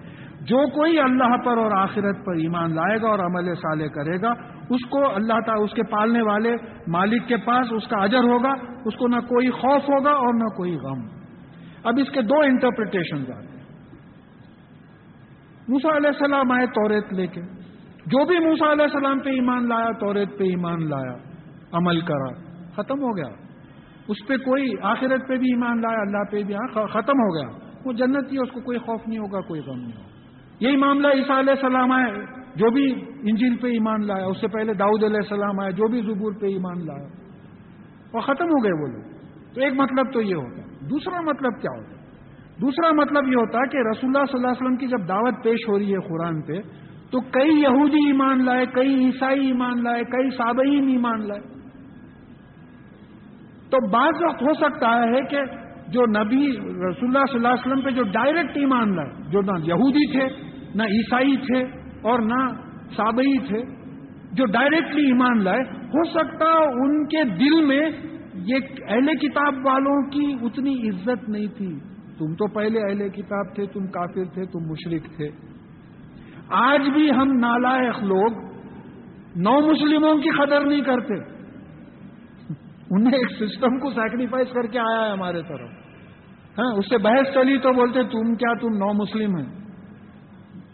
جو کوئی اللہ پر اور آخرت پر ایمان لائے گا اور عمل صالح کرے گا، اس کو اللہ تعالیٰ اس کے پالنے والے مالک کے پاس اس کا اجر ہوگا، اس کو نہ کوئی خوف ہوگا اور نہ کوئی غم. اب اس کے دو انٹرپریٹیشن آتے ہیں موسا علیہ السلام آئے توریت لے کے۔ جو بھی موسا علیہ السلام پہ ایمان لایا، توریت پہ ایمان لایا، عمل کرا، ختم ہو گیا۔ اس پہ کوئی آخرت پہ بھی ایمان لایا، اللہ پہ بھی ہاں، ختم ہو گیا۔ وہ جنت ہی اس کو کوئی خوف نہیں ہوگا، کوئی غم نہیں ہوگا۔ یہی معاملہ عیسیٰ علیہ السلام آئے۔ جو بھی انجیل پہ ایمان لایا، اس سے پہلے داؤد علیہ السلام آئے، جو بھی زبور پہ ایمان لایا۔ وہ ختم ہو گئے وہ لوگ۔ تو ایک مطلب تو یہ ہوتا دوسرا مطلب کیا ہوتا دوسرا مطلب یہ ہوتا کہ رسول اللہ صلی اللہ علیہ وسلم کی جب دعوت پیش ہو رہی ہے قرآن پہ، تو کئی یہودی ایمان لائے، کئی عیسائی ایمان لائے، کئی سابعین ایمان لائے۔ تو بعض وقت ہو سکتا ہے کہ جو نبی رسول اللہ صلی اللہ علیہ وسلم پہ جو ڈائریکٹ ایمان لائے، جو نہ یہودی تھے، نہ عیسائی تھے اور نہ سابئی تھے، جو ڈائریکٹلی ایمان لائے، ہو سکتا ان کے دل میں یہ اہل کتاب والوں کی اتنی عزت نہیں تھی۔ تم تو پہلے اہل کتاب تھے، تم کافر تھے، تم مشرق تھے۔ آج بھی ہم نالائق لوگ نو مسلموں کی قدر نہیں کرتے۔ انہیں ایک سسٹم کو سیکریفائز کر کے آیا ہے ہمارے طرف۔ ہاں اس سے بحث چلی تو بولتے، تم کیا تم نو مسلم ہیں؟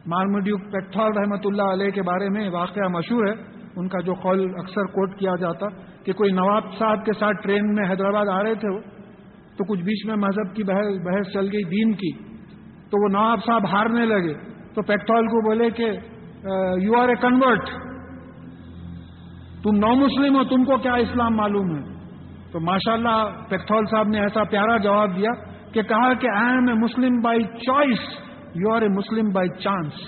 مارمڈیو پیٹھال رحمت اللہ علیہ کے بارے میں واقعہ مشہور ہے۔ ان کا جو قول اکثر کوٹ کیا جاتا کہ کوئی نواب صاحب کے ساتھ ٹرین میں حیدرآباد آ رہے تھے وہ، تو کچھ بیچ میں مذہب کی بحث چل گئی، دین کی، تو وہ نواب صاحب ہارنے لگے۔ تو پیکٹول کو بولے کہ یو آر اے کنورٹ تم نو مسلم ہو، تم کو کیا اسلام معلوم ہے؟ تو ماشاء اللہ پیکٹول صاحب نے ایسا پیارا جواب دیا کہ کہا کہ I am a Muslim by choice you are a Muslim by chance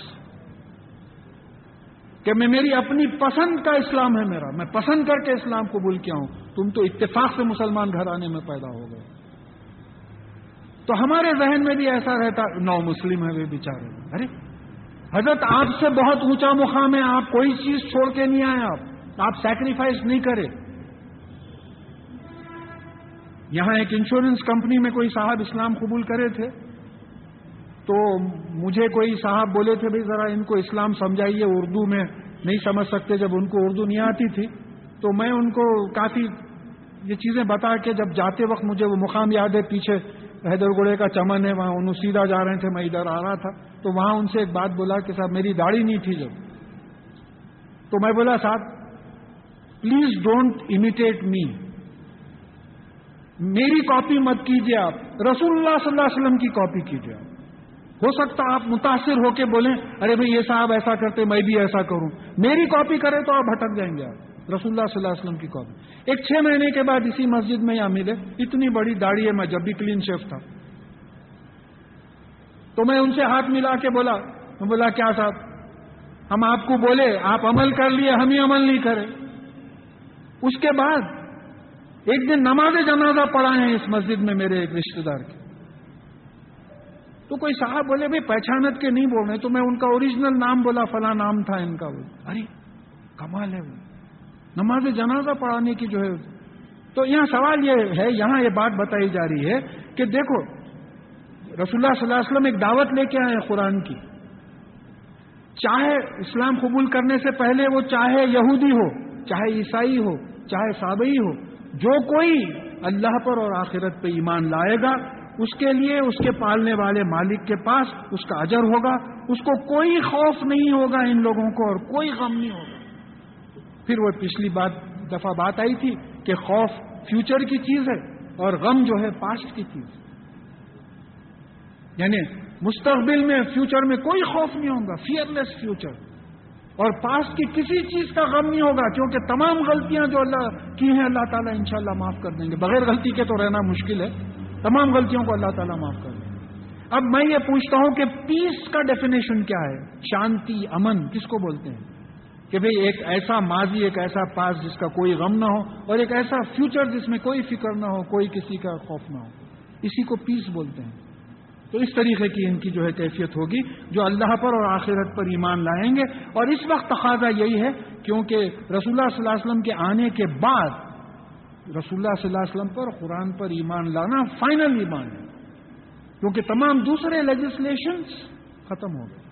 کہ میں میری اپنی پسند کا اسلام ہے میرا، میں پسند کر کے اسلام قبول کیا ہوں، تم تو اتفاق سے مسلمان گھر آنے میں پیدا ہو گئے۔ تو ہمارے ذہن میں بھی ایسا رہتا، نو مسلم ہے، وہ بیچارے۔ ارے، حضرت آپ سے بہت اونچا مقام ہے، آپ کوئی چیز چھوڑ کے نہیں آئے آپ آپ سیکریفائس نہیں کرے۔ یہاں ایک انشورنس کمپنی میں کوئی صاحب اسلام قبول کرے تھے۔ تو مجھے کوئی صاحب بولے تھے، بھائی ذرا ان کو اسلام سمجھائیے، اردو میں نہیں سمجھ سکتے جب ان کو اردو نہیں آتی تھی. تو میں ان کو کافی یہ چیزیں بتا کے جب جاتے وقت مجھے وہ مقام یاد ہے، پیچھے حیدر گڑے کا چمن ہے، وہاں انہوں سیدھا جا رہے تھے، میں ادھر آ رہا تھا۔ تو وہاں ان سے ایک بات بولا کہ صاحب میری داڑھی نہیں تھی جب۔ تو میں بولا، صاحب پلیز ڈونٹ امیٹیٹ می میری کاپی مت کیجیے آپ۔ رسول اللہ صلی اللہ علیہ وسلم کی کاپی کیجیے آپ۔ ہو سکتا آپ متاثر ہو کے بولیں، ارے بھائی یہ صاحب ایسا کرتے، میں بھی ایسا کروں۔ میری کاپی کرے تو آپ بھٹک جائیں گے آپ۔ رسول اللہ صلی اللہ علیہ وسلم کی کاپی ایک چھ مہینے کے بعد اسی مسجد میں یہاں ملے۔ اتنی بڑی داڑھی ہے میں جب بھی کلین شیف تھا۔ تو میں ان سے ہاتھ ملا کے بولا، میں بولا، کیا صاحب؟ ہم آپ کو بولے، آپ عمل کر لیے، ہم ہی عمل نہیں کرے۔ اس کے بعد ایک دن نماز جنازہ پڑھا ہے اس مسجد میں میرے ایک رشتے دار کے تو کوئی صاحب بولے، بھائی پہچانت کے نہیں بول رہے، تو میں ان کا اوریجنل نام بولا، فلاں نام تھا ان کا وہ. ارے، کمال ہے وہ۔ نماز جنازہ پڑھانے کی جو ہے، تو یہاں سوال یہ ہے، یہاں یہ بات بتائی جا رہی ہے کہ دیکھو رسول اللہ صلی اللہ علیہ وسلم ایک دعوت لے کے آئے ہیں قرآن کی۔ چاہے اسلام قبول کرنے سے پہلے وہ چاہے یہودی ہو، چاہے عیسائی ہو، چاہے سابئی ہو، جو کوئی اللہ پر اور آخرت پہ ایمان لائے گا اس کے لیے اس کے پالنے والے مالک کے پاس اس کا اجر ہوگا، اس کو کوئی خوف نہیں ہوگا ان لوگوں کو اور کوئی غم نہیں ہوگا۔ پھر وہ پچھلی بات، دفعہ بات آئی تھی کہ خوف فیوچر کی چیز ہے اور غم جو ہے پاسٹ کی چیز یعنی مستقبل میں فیوچر میں کوئی خوف نہیں ہوگا فیئر لیس فیوچر اور پاسٹ کی کسی چیز کا غم نہیں ہوگا، کیونکہ تمام غلطیاں جو اللہ کی ہیں، اللہ تعالیٰ انشاءاللہ معاف کر دیں گے۔ بغیر غلطی کے تو رہنا مشکل ہے۔ تمام غلطیوں کو اللہ تعالیٰ معاف کر دیں اب میں یہ پوچھتا ہوں کہ پیس کا ڈیفینیشن کیا ہے؟ شانتی، امن، کس کو بولتے ہیں؟ کہ بھئی ایک ایسا ماضی، ایک ایسا پاس جس کا کوئی غم نہ ہو اور ایک ایسا فیوچر جس میں کوئی فکر نہ ہو، کوئی کسی کا خوف نہ ہو۔ اسی کو پیس بولتے ہیں۔ تو اس طریقے کی ان کی جو ہے کیفیت ہوگی، جو اللہ پر اور آخرت پر ایمان لائیں گے۔ اور اس وقت تقاضا یہی ہے، کیونکہ رسول اللہ صلی اللہ علیہ وسلم کے آنے کے بعد رسول اللہ صلی اللہ علیہ وسلم پر قرآن پر ایمان لانا فائنل ایمان ہے۔ کیونکہ تمام دوسرے لیجسلیشن ختم ہو گئے۔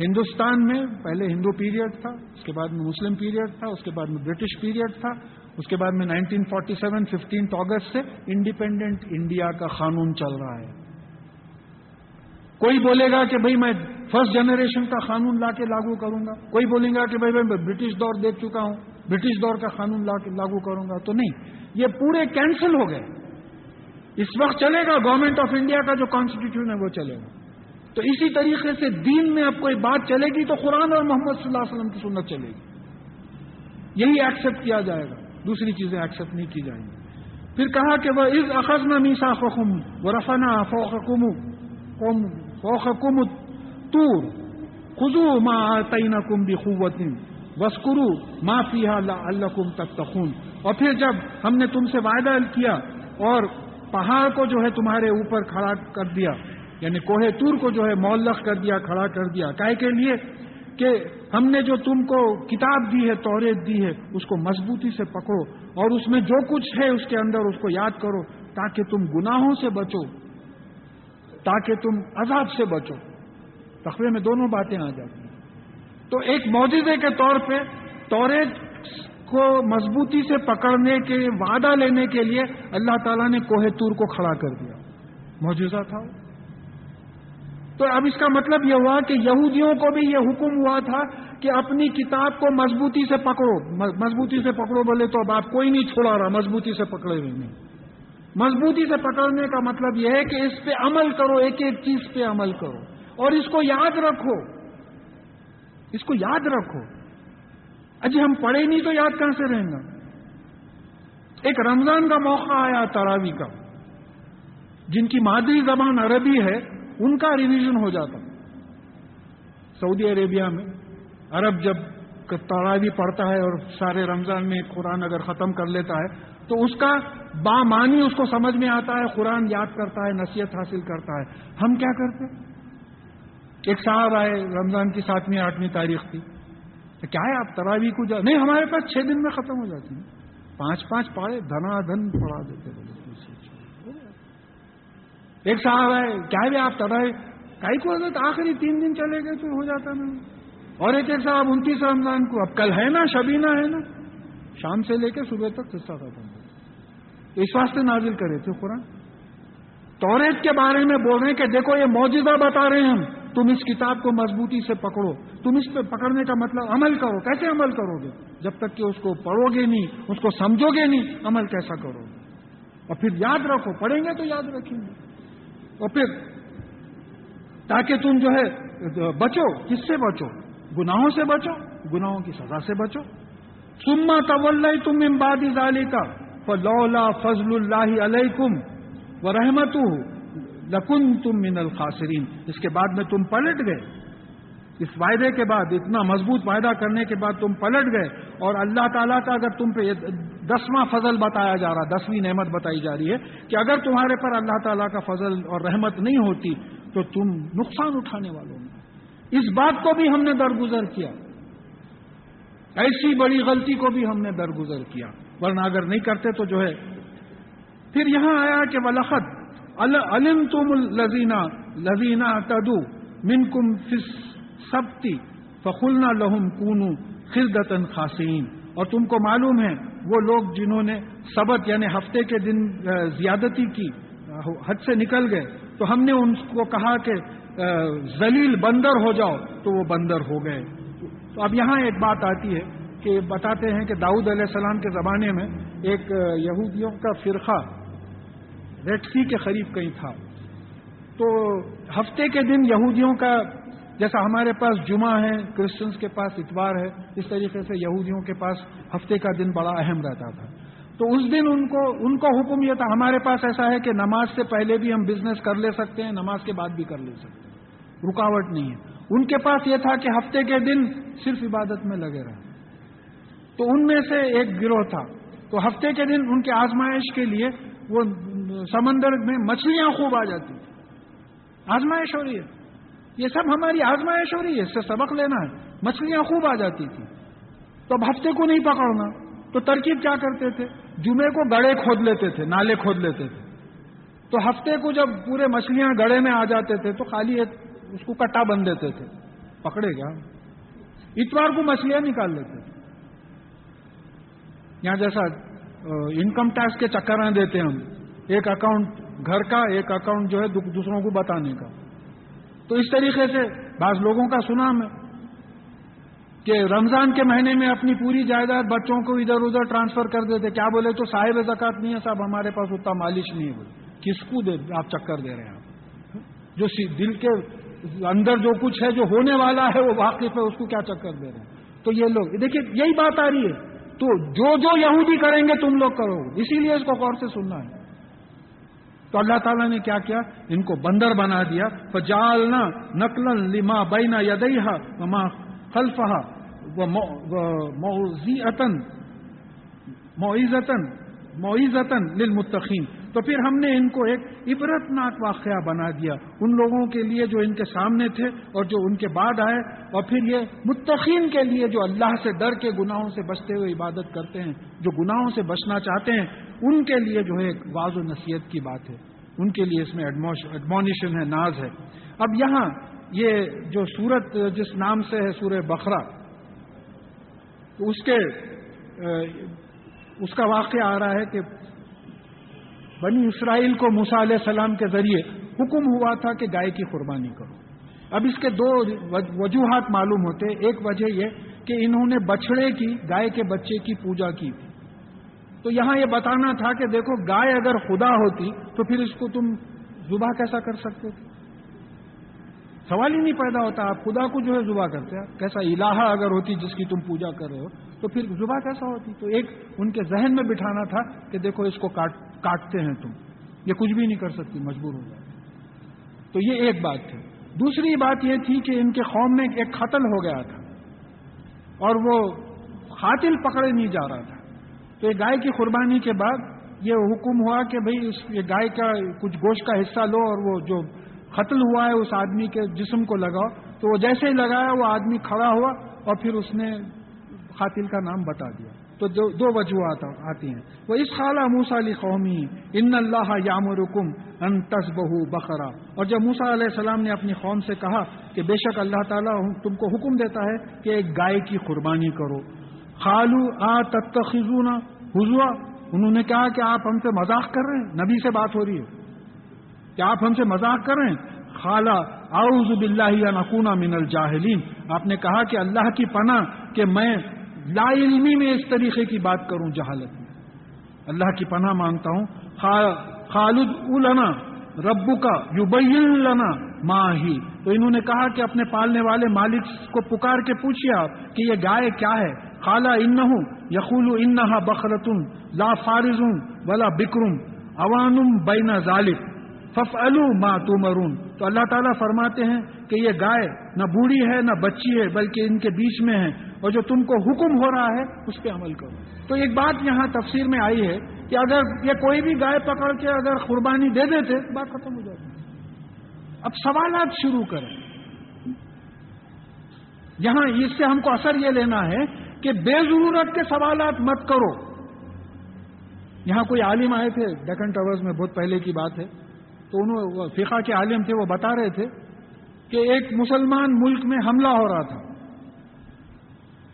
ہندوستان میں پہلے ہندو پیریڈ تھا، اس کے بعد میں مسلم پیریڈ تھا، اس کے بعد میں برٹش پیریڈ تھا، اس کے بعد میں nineteen forty seven fifteen August سے انڈیپینڈنٹ انڈیا کا قانون چل رہا ہے۔ کوئی بولے گا کہ بھائی میں فرسٹ جنریشن کا قانون لا کے لاگو کروں گا، کوئی بولے گا کہ بھائی میں برٹش دور دیکھ چکا ہوں۔ برٹش دور کا قانون لاگو کروں گا تو نہیں. یہ پورے کینسل ہو گئے. اس وقت چلے گا گورنمنٹ آف انڈیا کا جو کانسٹیٹیوشن ہے وہ چلے گا. تو اسی طریقے سے دین میں اب کوئی بات چلے گی تو قرآن اور محمد صلی اللہ علیہ وسلم کی سنت چلے گی. یہی ایکسپٹ کیا جائے گا. دوسری چیزیں ایکسپٹ نہیں کی جائیں گی. پھر کہا کہ وہ از اخذ میں میسا فخم و رفنا فوقم فوقکم تور خزو ما آتینکم بخوتن وسکرو ما فیہا لعلکم تتقون۔ اور پھر جب ہم نے تم سے وعدہ کیا اور پہاڑ کو جو ہے تمہارے اوپر کھڑا کر دیا یعنی کوہ تور کو جو ہے مولخ کر دیا، کھڑا کر دیا کائے کے لیے کہ ہم نے جو تم کو کتاب دی ہے توریت دی ہے، اس کو مضبوطی سے پکڑو اور اس میں جو کچھ ہے اس کے اندر اس کو یاد کرو تاکہ تم گناہوں سے بچو، تاکہ تم عذاب سے بچو۔ تخوے میں دونوں باتیں آ جاتی ہیں۔ تو ایک معجزے کے طور پہ توریت کو مضبوطی سے پکڑنے کے، وعدہ لینے کے لیے اللہ تعالیٰ نے کوہ تور کو کھڑا کر دیا۔ معجزہ تھا تو اب اس کا مطلب یہ ہوا کہ یہودیوں کو بھی یہ حکم ہوا تھا کہ اپنی کتاب کو مضبوطی سے پکڑو۔ مضبوطی سے پکڑو بولے تو اب آپ کوئی نہیں چھوڑا رہا، مضبوطی سے پکڑے ہوئے نہیں۔ مضبوطی سے پکڑنے کا مطلب یہ ہے کہ اس پہ عمل کرو، ایک ایک چیز پہ عمل کرو۔ اور اس کو یاد رکھو۔ اس کو یاد رکھو۔ اجی ہم پڑھے نہیں تو یاد کہاں سے رہیں گا ایک رمضان کا موقع آیا تراوی کا۔ جن کی مادری زبان عربی ہے، ان کا ریویژن ہو جاتا۔ سعودی عربیہ میں۔ عرب جب تراوی پڑھتا ہے اور سارے رمضان میں قرآن اگر ختم کر لیتا ہے، تو اس کا بامانی اس کو سمجھ میں آتا ہے، قرآن یاد کرتا ہے، نصیحت حاصل کرتا ہے۔ ہم کیا کرتے؟ ایک صاحب آئے، رمضان کی ساتویں، آٹھویں تاریخ تھی۔ کیا ہے آپ تراوی کو جا؟ نہیں، ہمارے پاس چھ دن میں ختم ہو جاتی ہیں۔ پانچ پانچ پڑھے دھنا دھن پڑھا دیتے ایک صاحب ہے کیا بھی آپ تراوی؟ کائی کو آخری تین دن چلے گئے تو ہو جاتا نا اور ایک ایک صاحب انتیس رمضان کو، اب کل ہے نا، شبینہ ہے نا۔ شام سے لے کے صبح تک حصہ ختم ہو اس واسطے نازل کرے تھے قرآن۔ توریت کے بارے میں بول رہے ہیں کہ دیکھو یہ موجودہ بتا رہے ہیں ہم۔ تم اس کتاب کو مضبوطی سے پکڑو۔ تم اس پہ پکڑنے کا مطلب عمل کرو۔ کیسے عمل کرو گے؟ جب تک کہ اس کو پڑھو گے نہیں، اس کو سمجھو گے نہیں، عمل کیسا کرو گے؟ اور پھر یاد رکھو، پڑھیں گے تو یاد رکھیں گے۔ اور پھر تاکہ تم جو ہے، بچو، کس سے بچو؟ گناہوں سے بچو، گناہوں کی سزا سے بچو۔ سما طول تم امبادی ڈالی کا فلولا فضل اللہ علیکم و رحمت لکن تم من الخاصرین اس کے بعد میں تم پلٹ گئے۔ اس وعدے کے بعد، اتنا مضبوط وعدہ کرنے کے بعد تم پلٹ گئے۔ اور اللہ تعالیٰ کا اگر تم پہ دسواں فضل بتایا جا رہا، دسویں نعمت بتائی جا رہی ہے کہ اگر تمہارے پر اللہ تعالیٰ کا فضل اور رحمت نہیں ہوتی، تو تم نقصان اٹھانے والوں میں۔ اس بات کو بھی ہم نے درگزر کیا۔ ایسی بڑی غلطی کو بھی ہم نے درگزر کیا۔ ورنہ اگر نہیں کرتے تو جو ہے، پھر یہاں آیا کہ ولخت علم تم لذینہ لذینہ تدو من کم فس سبتی فخلنا لہم کونو خردتن خاصین اور تم کو معلوم ہے، وہ لوگ جنہوں نے سبق یعنی ہفتے کے دن زیادتی کی حد سے نکل گئے، تو ہم نے ان کو کہا کہ زلیل بندر ہو جاؤ، تو وہ بندر ہو گئے۔ تو اب یہاں ایک بات آتی ہے کہ بتاتے ہیں کہ داؤد علیہ السلام کے زمانے میں ایک یہودیوں کا فرقہ ریڈ سی کے قریب کہیں تھا۔ تو ہفتے کے دن یہودیوں کا جیسا ہمارے پاس جمعہ ہے کرسچنس کے پاس اتوار ہے، اس طریقے سے یہودیوں کے پاس ہفتے کا دن بڑا اہم رہتا تھا۔ تو اس دن ان کو ان کو حکم یہ تھا، ہمارے پاس ایسا ہے کہ نماز سے پہلے بھی ہم بزنس کر لے سکتے ہیں، نماز کے بعد بھی کر لے سکتے ہیں۔ رکاوٹ نہیں ہے۔ ان کے پاس یہ تھا کہ ہفتے کے دن صرف عبادت میں لگے رہے۔ تو ان میں سے ایک گروہ تھا۔ تو ہفتے کے دن ان کے آزمائش کے لیے وہ سمندر میں مچھلیاں خوب آ جاتی آزمائش ہو رہی ہے۔ یہ سب ہماری آزمائش ہو رہی ہے، اس سے سبق لینا ہے۔ مچھلیاں خوب آ جاتی تھی تو اب ہفتے کو نہیں پکڑنا تو ترکیب کیا کرتے تھے؟ جمعے کو گڑے کھود لیتے تھے، نالے کھود لیتے تھے۔ تو ہفتے کو جب پورے مچھلیاں گڑے میں آ جاتے تھے، تو خالی ایک اس کو کٹا بن دیتے تھے۔ پکڑے گا۔ اتوار کو مچھلیاں نکال لیتے تھے۔ یہاں جیسا انکم ٹیکس کے چکر دیتے ہم۔ ایک اکاؤنٹ گھر کا، ایک اکاؤنٹ جو ہے دوسروں کو بتانے کا۔ تو اس طریقے سے بعض لوگوں کا سنا میں کہ رمضان کے مہینے میں اپنی پوری جائیداد بچوں کو ادھر ادھر ٹرانسفر کر دیتے۔ کیا بولے؟ تو صاحب زکات نہیں ہے صاحب، ہمارے پاس اتنا مالش نہیں ہے۔ بولے کس کو دے آپ چکر دے رہے ہیں؟ آپ جو دل کے اندر جو کچھ ہے، جو ہونے والا ہے، وہ واقف ہے، اس کو کیا چکر دے رہے ہیں؟ تو یہ لوگ، دیکھیے، یہی بات آ رہی ہے۔ تو جو جو یہودی کریں گے تم لوگ کرو اسی لیے اس کو غور سے سننا ہے۔ تو اللہ تعالیٰ نے کیا کیا؟ ان کو بندر بنا دیا۔ جالنا نقل لما بینا یدئی وما خلفہ موزیتن معیزتن معیزتن للمتقین۔ تو پھر ہم نے ان کو ایک عبرت ناک واقعہ بنا دیا۔ ان لوگوں کے لیے جو ان کے سامنے تھے اور جو ان کے بعد آئے، اور پھر یہ متقین کے لیے جو اللہ سے ڈر کے گناہوں سے بچتے ہوئے عبادت کرتے ہیں، جو گناہوں سے بچنا چاہتے ہیں، ان کے لیے جو ہے ایک واض و نصیحت کی بات ہے۔ ان کے لیے اس میں ایڈمونیشن ہے، ناز ہے۔ اب یہاں یہ جو سورت جس نام سے ہے سورہ بخرا اس کے اس کا واقعہ آ رہا ہے کہ بنی اسرائیل کو موسا علیہ السلام کے ذریعے حکم ہوا تھا کہ گائے کی قربانی کرو۔ اب اس کے دو وجوہات معلوم ہوتے ایک وجہ یہ کہ انہوں نے بچڑے کی، گائے کے بچے کی پوجا کی تھی۔ تو یہاں یہ بتانا تھا کہ دیکھو، گائے اگر خدا ہوتی تو پھر اس کو تم زبا کیسا کر سکتے تھے؟ سوال ہی نہیں پیدا ہوتا، آپ خدا کو جو ہے زبا کرتے ہیں۔ کیسا الہا اگر ہوتی جس کی تم پوجا کر رہے ہو، تو پھر زبا کیسا ہوتی؟ تو ایک ان کے ذہن میں بٹھانا تھا کہ دیکھو، اس کو کاٹ کاٹتے ہیں تم، یہ کچھ بھی نہیں کر سکتی، مجبور ہو جائے تو یہ ایک بات تھی۔ دوسری بات یہ تھی کہ ان کے قوم میں ایک قتل ہو گیا تھا اور وہ قاتل پکڑے نہیں جا رہا تھا۔ تو یہ گائے کی قربانی کے بعد یہ حکم ہوا کہ بھائی اس یہ گائے کا کچھ گوشت کا حصہ لو اور وہ جو قتل ہوا ہے، اس آدمی کے جسم کو لگاؤ۔ تو وہ جیسے ہی لگایا، وہ آدمی کھڑا ہوا اور پھر اس نے قاتل کا نام بتا دیا۔ تو دو دو وجوہات آتی ہیں۔ وہ اس خالہ موسا علی قومی ان اللہ یام رکم ان بہو بخرا۔ اور جب موسا علیہ السلام نے اپنی قوم سے کہا کہ بے شک اللہ تعالیٰ تم کو حکم دیتا ہے کہ ایک گائے کی قربانی کرو۔ خالو آ تخذونا حضوا انہوں نے کہا کہ آپ ہم سے مذاق کر رہے ہیں۔ نبی سے بات ہو رہی ہے۔ کیا آپ ہم سے مذاق کر رہے ہیں۔ خالہ اعوذ باللہ یا نقونا من الجاہلین آپ نے کہا کہ اللہ کی پناہ کہ میں لا علمی میں اس طریقے کی بات کروں جہالت میں۔ اللہ کی پناہ مانگتا ہوں۔ خالد النا ربو کا یو لنا ماں ہی۔ تو انہوں نے کہا کہ اپنے پالنے والے مالک کو پکار کے پوچھیے آپ کہ یہ گائے کیا ہے۔ خالہ ان یقول انہا بخرتن لا فارزوں ولا بکرم اوانم بینا ظالب فف الو ماں تمرون تو اللہ تعالیٰ فرماتے ہیں کہ یہ گائے نہ بوڑھی ہے نہ بچی ہے، بلکہ ان کے بیچ میں ہے۔ اور جو تم کو حکم ہو رہا ہے، اس پہ عمل کرو۔ تو ایک بات یہاں تفسیر میں آئی ہے کہ اگر یہ کوئی بھی گائے پکڑ کے اگر قربانی دے دیتے، بات ختم ہو جاتی۔ اب سوالات شروع کریں۔ یہاں اس سے ہم کو اثر یہ لینا ہے کہ بے ضرورت کے سوالات مت کرو۔ یہاں کوئی عالم آئے تھے ڈیکن ٹاورز میں بہت پہلے کی بات ہے۔ تو انہوں فقہ کے عالم تھے، وہ بتا رہے تھے کہ ایک مسلمان ملک میں حملہ ہو رہا تھا۔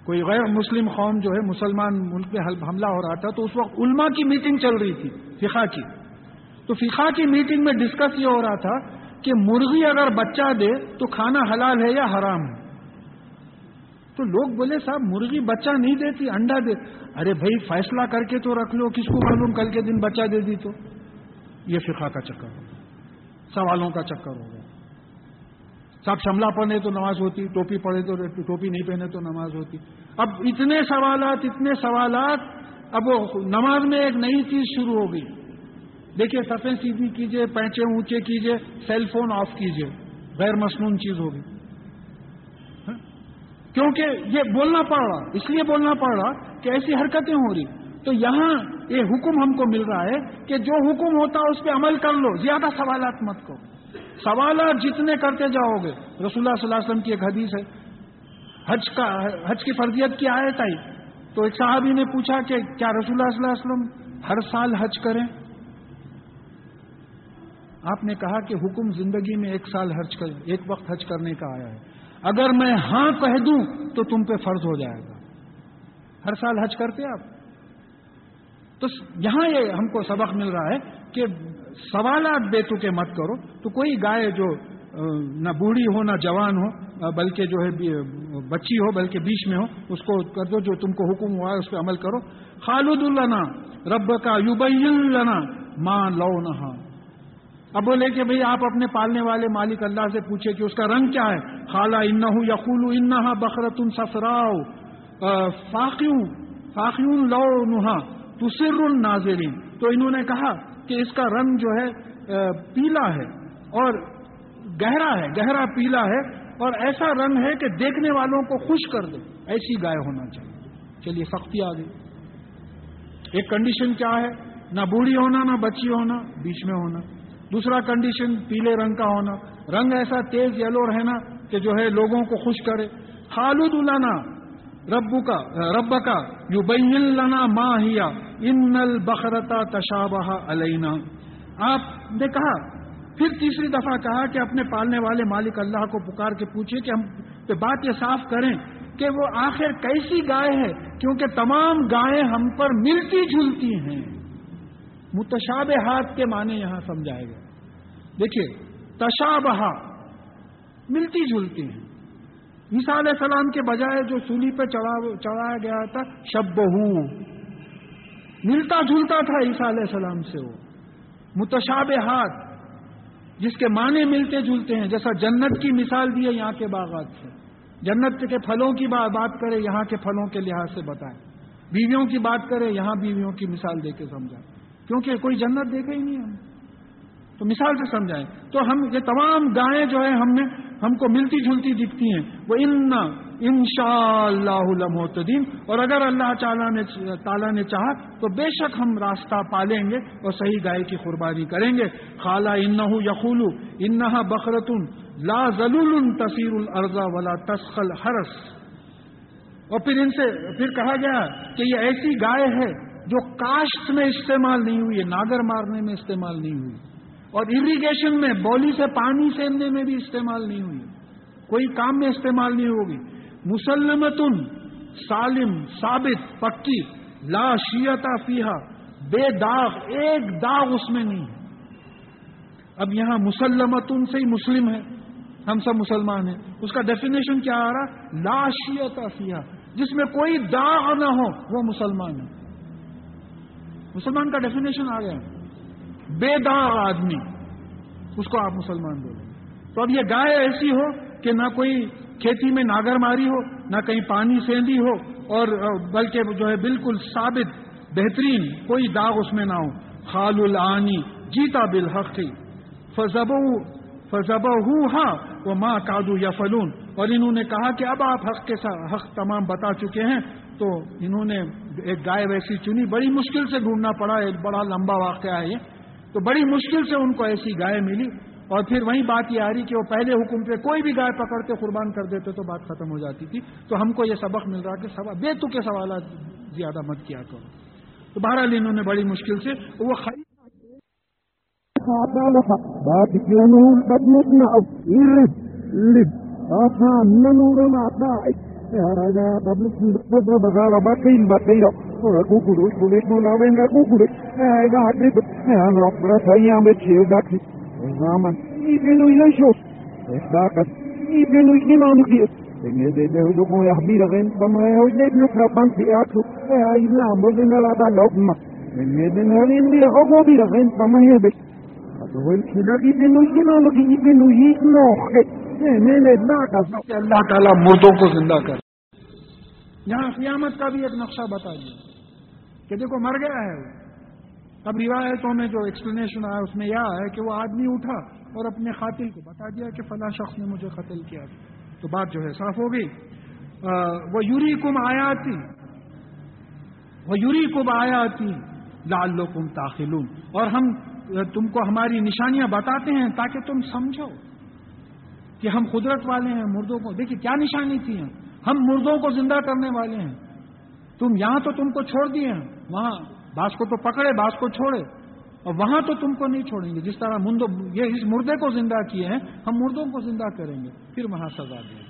کوئی غیر مسلم قوم جو ہے مسلمان ملک میں حملہ ہو رہا تھا تو اس وقت علماء کی میٹنگ چل رہی تھی، فقہ کی۔ تو فقہ کی میٹنگ میں ڈسکس یہ ہو رہا تھا کہ مرغی اگر بچہ دے تو کھانا حلال ہے یا حرام ہے۔ تو لوگ بولے، صاحب، مرغی بچہ نہیں دیتی، انڈا دے۔ ارے بھائی، فیصلہ کر کے تو رکھ لو، کس کو معلوم کل کے دن بچہ دے دی تو۔ یہ فقہ کا چکر ہوگا سوالوں کا چکر ہوگا سب شملہ پڑھنے تو نماز ہوتی، ٹوپی پڑھے تو ٹوپی نہیں پہنے تو نماز ہوتی۔ اب اتنے سوالات اتنے سوالات، اب وہ نماز میں ایک نئی چیز شروع ہو گئی۔ دیکھیے سفید سیدھی کیجیے پینچے اونچے کیجیے سیل فون آف کیجیے غیر مصنون چیز ہوگی ہاں؟ کیونکہ یہ بولنا پڑ رہا، اس لیے بولنا پڑ رہا کہ ایسی حرکتیں ہو رہی۔ تو یہاں یہ حکم ہم کو مل رہا ہے کہ جو حکم ہوتا ہے اس پہ عمل کر لو، زیادہ سوالات مت کرو۔ سوالات جتنے کرتے جاؤ گے۔ رسول اللہ صلی اللہ علیہ وسلم کی ایک حدیث ہے۔ حج کا حج کی فرضیت کی آیت آئی۔ تو ایک صحابی نے پوچھا کہ کیا رسول اللہ صلی اللہ علیہ وسلم ہر سال حج کریں؟ آپ نے کہا کہ حکم زندگی میں ایک سال حج کر ایک وقت حج کرنے کا آیا ہے۔ اگر میں ہاں کہہ دوں تو تم پہ فرض ہو جائے گا۔ ہر سال حج کرتے آپ؟ تو یہاں یہ ہم کو سبق مل رہا ہے کہ سوالات بے کے مت کرو۔ تو کوئی گائے جو نہ بوڑھی ہو، نہ جوان ہو بلکہ جو ہے بچی ہو، بلکہ بیچ میں ہو، اس کو کر دو جو تم کو حکم ہوا ہے، اس پہ عمل کرو۔ خالد اللہ رب کا یوبئی لنا ماں لو نہ اب بولے کہ بھئی آپ اپنے پالنے والے مالک اللہ سے پوچھے کہ اس کا رنگ کیا ہے۔ خالہ ان یقول انہا بخرت سفراؤ فاقیوں فاقیوں لو نہا تسر الناظرین تو انہوں نے کہا کہ اس کا رنگ جو ہے پیلا ہے اور گہرا ہے، گہرا پیلا ہے اور ایسا رنگ ہے کہ دیکھنے والوں کو خوش کر دے۔ ایسی گائے ہونا چاہیے۔ چلیے، سختی آ گئی۔ ایک کنڈیشن کیا ہے؟ نہ بوڑھی ہونا، نہ بچی ہونا، بیچ میں ہونا۔ دوسرا کنڈیشن پیلے رنگ کا ہونا۔ رنگ ایسا تیز یلو رہنا کہ جو ہے، لوگوں کو خوش کرے۔ خالد النا رب کا رب کا یو لنا ماں ان البخرتا تشابہ علینا۔ آپ نے کہا، پھر تیسری دفعہ کہا کہ اپنے پالنے والے مالک اللہ کو پکار کے پوچھے کہ ہم پہ بات یہ صاف کریں کہ وہ آخر کیسی گائے ہے، کیونکہ تمام گائے ہم پر ملتی جلتی ہیں۔ متشاب ہاتھ کے معنی یہاں سمجھائے گئے۔ دیکھیے، تشابہ ملتی جلتی ہیں۔ عیسیٰ علیہ السلام کے بجائے جو سولی پہ چڑھایا گیا تھا شب بہو ملتا جلتا تھا عیسیٰ علیہ السلام سے وہ۔ متشاب ہاتھ جس کے معنی ملتے جلتے ہیں۔ جیسا جنت کی مثال دی ہے، یہاں کے باغات سے۔ جنت کے پھلوں کی بات کرے، یہاں کے پھلوں کے لحاظ سے بتائیں۔ بیویوں کی بات کرے، یہاں بیویوں کی مثال دے کے سمجھائیں۔ کیونکہ کوئی جنت دیکھا ہی نہیں ہم۔ تو مثال سے سمجھائیں۔ تو ہم یہ تمام گائیں جو ہیں، ہم نے ہم کو ملتی جلتی دکھتی ہیں۔ وہ ان ان شاء اللہ اور اگر اللہ تعالیٰ نے تعالیٰ نے چاہا تو بے شک ہم راستہ پالیں گے اور صحیح گائے کی قربانی کریں گے۔ خالہ ان یقول انہا بخرتن لا ضلول تصیر الرضا ولا تسخل ہرس اور پھر ان سے پھر کہا گیا کہ یہ ایسی گائے ہے جو کاشت میں استعمال نہیں ہوئی ہے ناگر مارنے میں استعمال نہیں ہوئی۔ اور اریگیشن میں بولی سے پانی سیننے میں بھی استعمال نہیں ہوئی۔ کوئی کام میں استعمال نہیں ہوگی۔ مسلمتن، سالم، ثابت، پکی، لا شیتا فیحا بے داغ، ایک داغ اس میں نہیں۔ ہے اب یہاں مسلمتن سے ہی مسلم ہے۔ ہم سب مسلمان ہیں۔ اس کا ڈیفینیشن کیا آ رہا؟ لا شیتا فیحا جس میں کوئی داغ نہ ہو، وہ مسلمان ہے۔ مسلمان کا ڈیفینیشن آ گیا۔ بے داغ آدمی۔ اس کو آپ مسلمان بولیں۔ تو اب یہ گائے ایسی ہو کہ نہ کوئی کھیتی میں ناگر ماری ہو، نہ کہیں پانی سیندی ہو، اور بلکہ جو ہے بالکل ثابت، بہترین کوئی داغ اس میں نہ ہو۔ خال العانی جیتا بالحق۔ فضب فضب ہاں وہ ماں کادو یا فلون اور انہوں نے کہا کہ اب آپ حق کے ساتھ حق تمام بتا چکے ہیں۔ تو انہوں نے ایک گائے ویسی چنی، بڑی مشکل سے ڈھونڈنا پڑا، ایک بڑا لمبا واقعہ ہے یہ۔ تو بڑی مشکل سے ان کو ایسی گائے ملی اور پھر وہی بات یہ آ رہی کہ وہ پہلے حکم پہ کوئی بھی گائے پکڑ کے قربان کر دیتے تو بات ختم ہو جاتی تھی تو ہم کو یہ سبق مل رہا کہ سوال بے تو کے سوالات زیادہ مت کیا کرو تو بہرحال انہوں نے بڑی مشکل سے وہ خرید Boekeloos, boekeloos, nou in dat boekeloos. Hij gaat het. ja, nog, dat hij aan het zeer dat is. Ja, man, niet meer door je schot. Ik sta het, niet meer het. je niemand hier. Ik neem dit heel ook mooi afbieden in, het. mij houdt niet meer van bank die auto. Ja, ik laat me in de laat lopen, man. Ik neem dit heel in de ook wel bieden in, maar mij heb ik. Dat wil ik dat ik ben nog niemand hier, ik ben nog niet nog. Nee, nee, dat. Dat, dat, dat, dat. کہ دیکھو مر گیا ہے وہ۔ اب روایتوں میں جو ایکسپلینیشن آیا، اس میں یہ ہے کہ وہ آدمی اٹھا اور اپنے قاتل کو بتا دیا کہ فلاں شخص نے مجھے قتل کیا۔ تو بات جو ہے صاف ہو گئی۔ وہ یوری کم آیا تھی وہ یوری کم آیا تھی لال کم تاخلون۔ اور ہم، تم کو ہماری نشانیاں بتاتے ہیں تاکہ تم سمجھو کہ ہم قدرت والے ہیں، مردوں کو۔ دیکھیے کیا نشانی تھی ہم مردوں کو زندہ کرنے والے ہیں۔ تم یہاں تو تم کو چھوڑ دیے ہیں۔ وہاں باس کو تو پکڑے، باس کو چھوڑے۔ اور وہاں تو تم کو نہیں چھوڑیں گے۔ جس طرح یہ اس مردے کو زندہ کیے ہیں، ہم مردوں کو زندہ کریں گے۔ پھر وہاں سزا دیں گے۔